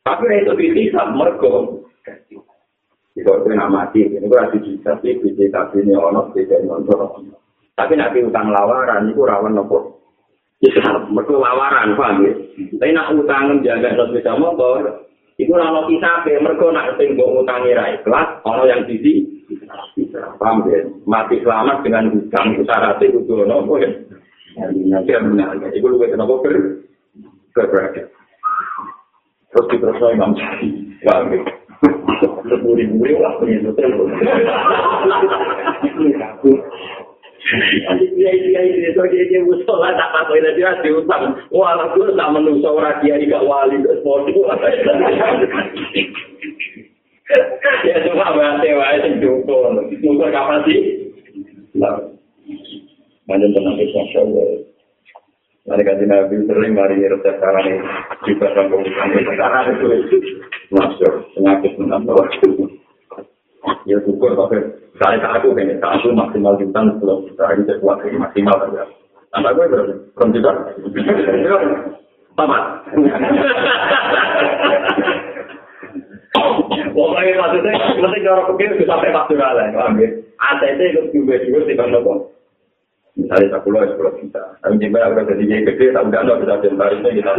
Tapi itu bisa mergo. Jika itu nak mati, ini rasa bisa sih, bisa tapi ini ono, bisa ini ono. Tapi nanti utang lawaran, itu rawan nopo. Islam, mereka lawaran, paham ya? Tapi nak utang jaga no sepeda motor, itu nama kita, mereka nak tinggal utangi rai kelas, ono yang sisi, paham ya? Mati selamat dengan utang, itu syaratnya, itu nopo ya? Nanti yang benar, itu lu kata nopo ber, berberagam. Terus diterusnya Imam Syafi'i, paham ya? Sepuri-puri lah penyentuh telepon. Ini aku. Iya iya iya so dia dia musola tak apa itu dia diutang. Wah aku tak menuso ora dia gak wali terus bodoh. Ya cuma bahasa wae sing cukup. Musuh kapan sih? Lah. Manjen tenang itu masya Allah. Mari kaji Nabi sering mari resep sekarang ini juga sambung kami sekarang itu masuk penyakit menambah ya syukur tapi saya tak aku kayaknya tak aku maksimal jutaan sepuluh juta ini saya kuat ini maksimal saja tambah gue berarti belum juta tamat Pokoknya maksudnya, maksudnya orang pikir itu waktu lain, paham ya? ATT itu juga juga sih kan nopo. Misalnya tak pulau sepuluh juta, tapi jika udah jadi gede, tak udah nggak bisa jembarin kita.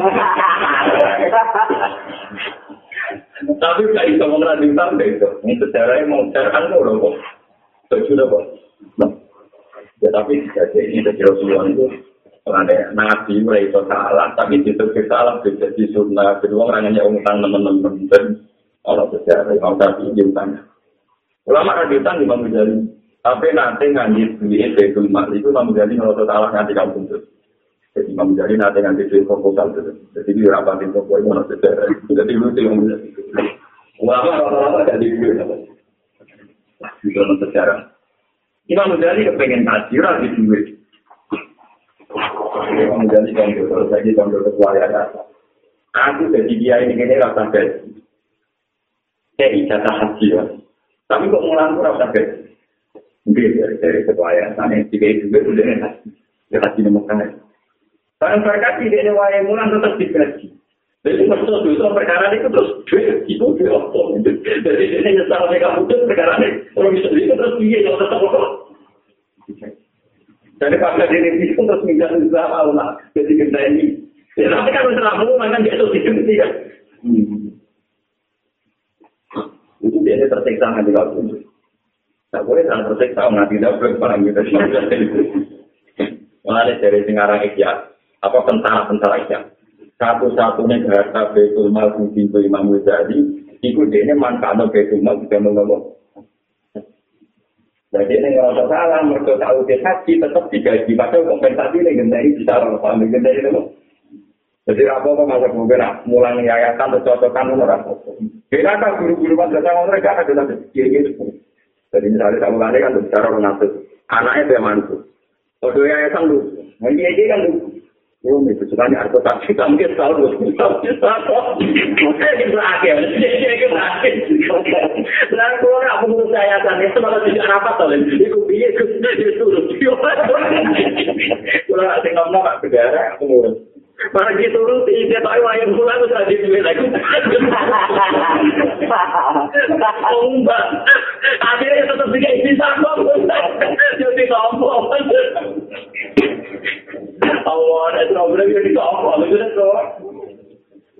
Tapi gak bisa mengenal sampai itu. Ini sejarahnya mau sejarahkan kok loh kok. Sudah kok. Ya tapi jadi ini sejarah Rasulullah itu ada nabi mulai itu salah, tapi itu salah jadi sunnah. Kedua orangnya utang teman-teman orang sejarah mau tapi utangnya. Ulama rajutan di Imam Tapi nanti nganjit duit itu itu Imam Ghazali kalau salah nanti kamu tuntut. Jadi Imam Ghazali nanti nganti duit proposal itu. Jadi di rapatin toko itu mana sejarah. Jadi lu sih Imam Ghazali. Ulama rata-rata jadi duit. Di dalam sejarah. Imam Ghazali kepengen kaji lagi duit. Imam Ghazali kan kalau saya kan kesuayaan. Aku jadi dia ini ini rasa gaji. Saya ijazah haji ya. Tapi kok mulang tuh rasa gaji. Mungkin dari dari kesuayaan. Nah, ini tiga itu juga udah haji. Ya haji nomor kan. Barang mereka tidak ada wayang mulan tetap digaji. Jadi maksud itu perkara itu terus duit itu duit apa? Jadi ini nyesal mereka putus perkara ini. Kalau bisa itu terus dia yang tetap apa? Jadi kalau dia ini terus minta usaha Allah. Jadi kita ini. Ya tapi masalah mu kan dia itu diganti kan. Itu dia tersiksa nanti kalau itu. Tak boleh jangan tersiksa nanti boleh barang kita. Mulai dari singarang ikhya, apa tentara-tentara ikhya. Satu-satunya harta betul mal pintu Imam Ghazali, itu dia ini manfaatnya betul mal juga ngomong. Jadi ini ngerasa salah, mereka tahu dia tetap digaji, padahal kompensasi ini gendai bisa orang paham gendai itu. Jadi apa apa masa mungkin mulai yayasan tercocokan orang. Beda kan guru-guru madrasah mereka ada dalam kiri gitu. Jadi misalnya kamu lari kan bicara mengatur anaknya dia mantu. Oh yayasan lu, nanti aja kan lu. Oh, itu sukanya aku tak kita mungkin tahu lu. Tahu. Mungkin itu akhir. Itu akhir. Nah, kalau nggak mengurus yayasan itu malah tidak rapat oleh itu biaya itu itu. Kalau nggak tinggal nggak berdarah, aku ngurus. Para gitu lu tidak tahu ayam pulang terus ada duit lagi. Ombak. Akhirnya tetap tiga bisa kok. Jadi sombong. Allah ada problem. Itu tuh.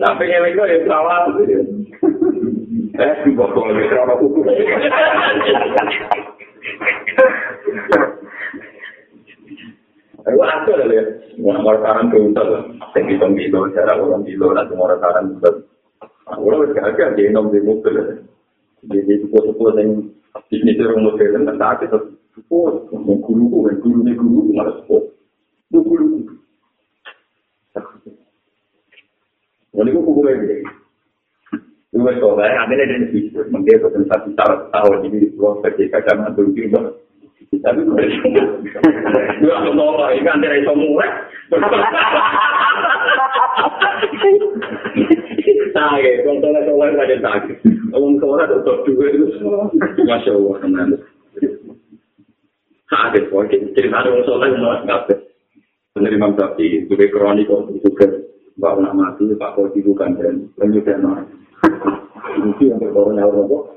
Tapi yang itu ya salah. Eh, bokong itu apa hukum? Ini, Tapi gue aku nolak, ini kan tidak bisa mulai. Sakit, kalau soleh-soleh pada sakit. Kalau soleh tetap juga itu. Masya Allah, teman. Sakit, pokoknya. Jadi ada orang soleh, nggak ada. Penerima tapi, juga kronik, juga. Mbak nak mati, Pak Koti bukan, dan penyudah Itu yang berkornya orang-orang.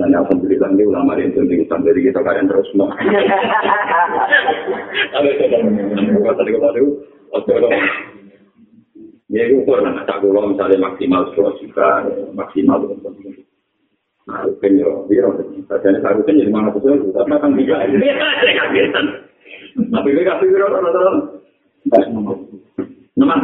Dan alhamdulillah ini ulama yang penting dari kita kalian terus mau. Ada coba bukan tadi itu, oke Ya itu pun tak gula misalnya maksimal sepuluh juta, maksimal Nah, mungkin ya, dia jadi harusnya jadi mana pun itu, tapi kan tiga. Tapi gue kasih berapa rata-rata? Nomor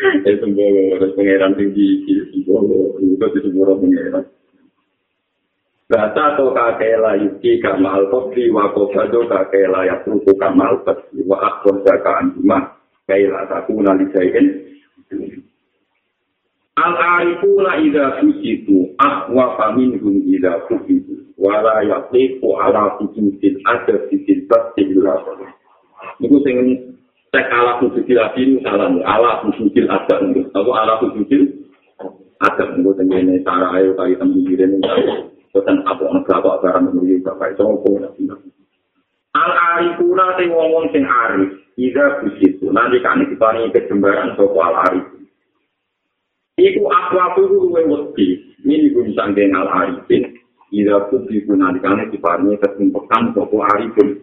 itu bawa harus pangeran tinggi itu bawa itu itu bawa pangeran Bata to kakela yuki kamal kofi wa kofado kakela ya tuku kamal kofi wa akhor jaka anjuma kaila taku nalisain Al arifu la ida fusitu ahwa famin hum ida fusitu wala yakliku ala fusitil ada fitil basil Itu sing cek ala sujudil adi ini ala sujudil ada atau ala sujudil ada untuk tenggine cara ayo kali temen diri ini bukan apa orang berapa barang menurut bapak itu apa al arifuna te ngomong sing arif. Ida busitu nanti kan iki paling kejembaran soko al arif. Iku aku aku luwe wedi. Ini gue bisa al arifin. Ida busitu nanti kan iki paling ketumpekan soko arifin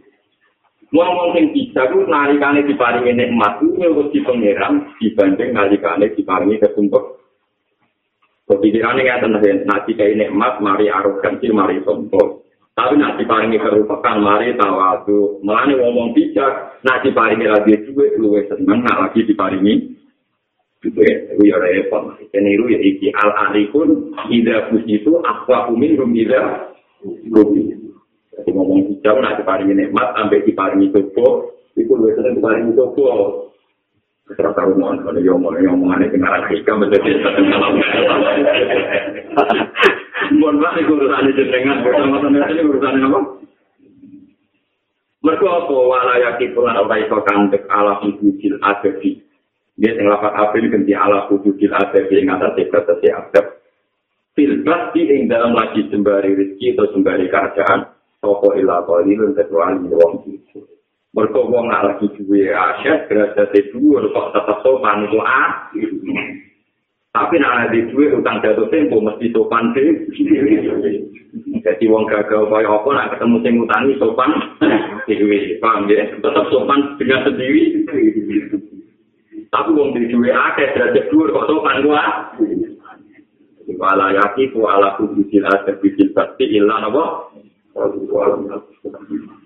ngomong sing bisa ku nalikane diparingi nikmat ku nyuwun di pangeran dibanding nalikane diparingi kesumpek Kepikirannya nggak tenang, nanti kayak nikmat, mari arogansi, mari sombong. Tapi nanti paringi kerupakan, mari tawadu. Melani ngomong bijak, nanti paringi lagi duit, lu seneng, nggak lagi diparingi. Duit, itu ya repot. Itu ya iki al-alikun, ida pusitu, akwa umin, rum ida, rum Jadi ngomong hijau, nak diparingi nikmat, sampai diparingi coba, itu lebih sering diparingi coba. Terus tahu mau kalau yang mau yang mau aneh kenal hikam menjadi satu malam. Mohon maaf itu urusan jenengan sama ini urusan apa? Mereka apa walayaki pula orang itu kantek ala hujudil adebi. Dia yang lapat apil ganti ala hujudil adebi yang atas atas adab. Filbas di dalam lagi sembari rezeki atau sembari kerajaan. Sopo ila kali lu kecuali wong itu. Mereka wong nak lagi duwe asyik, derajat itu kok tetap sopan itu ah. Tapi nak ada duwe utang jatuh tempo mesti sopan sih. Jadi wong gagal kaya apa nak ketemu sing utangi sopan dewi, paham ya? Tetap sopan dengan sendiri. Tapi wong duwe akeh derajat dhuwur kok sopan gua. Wala yaki ku ala kubisil asir bisil bakti illa napa? Walau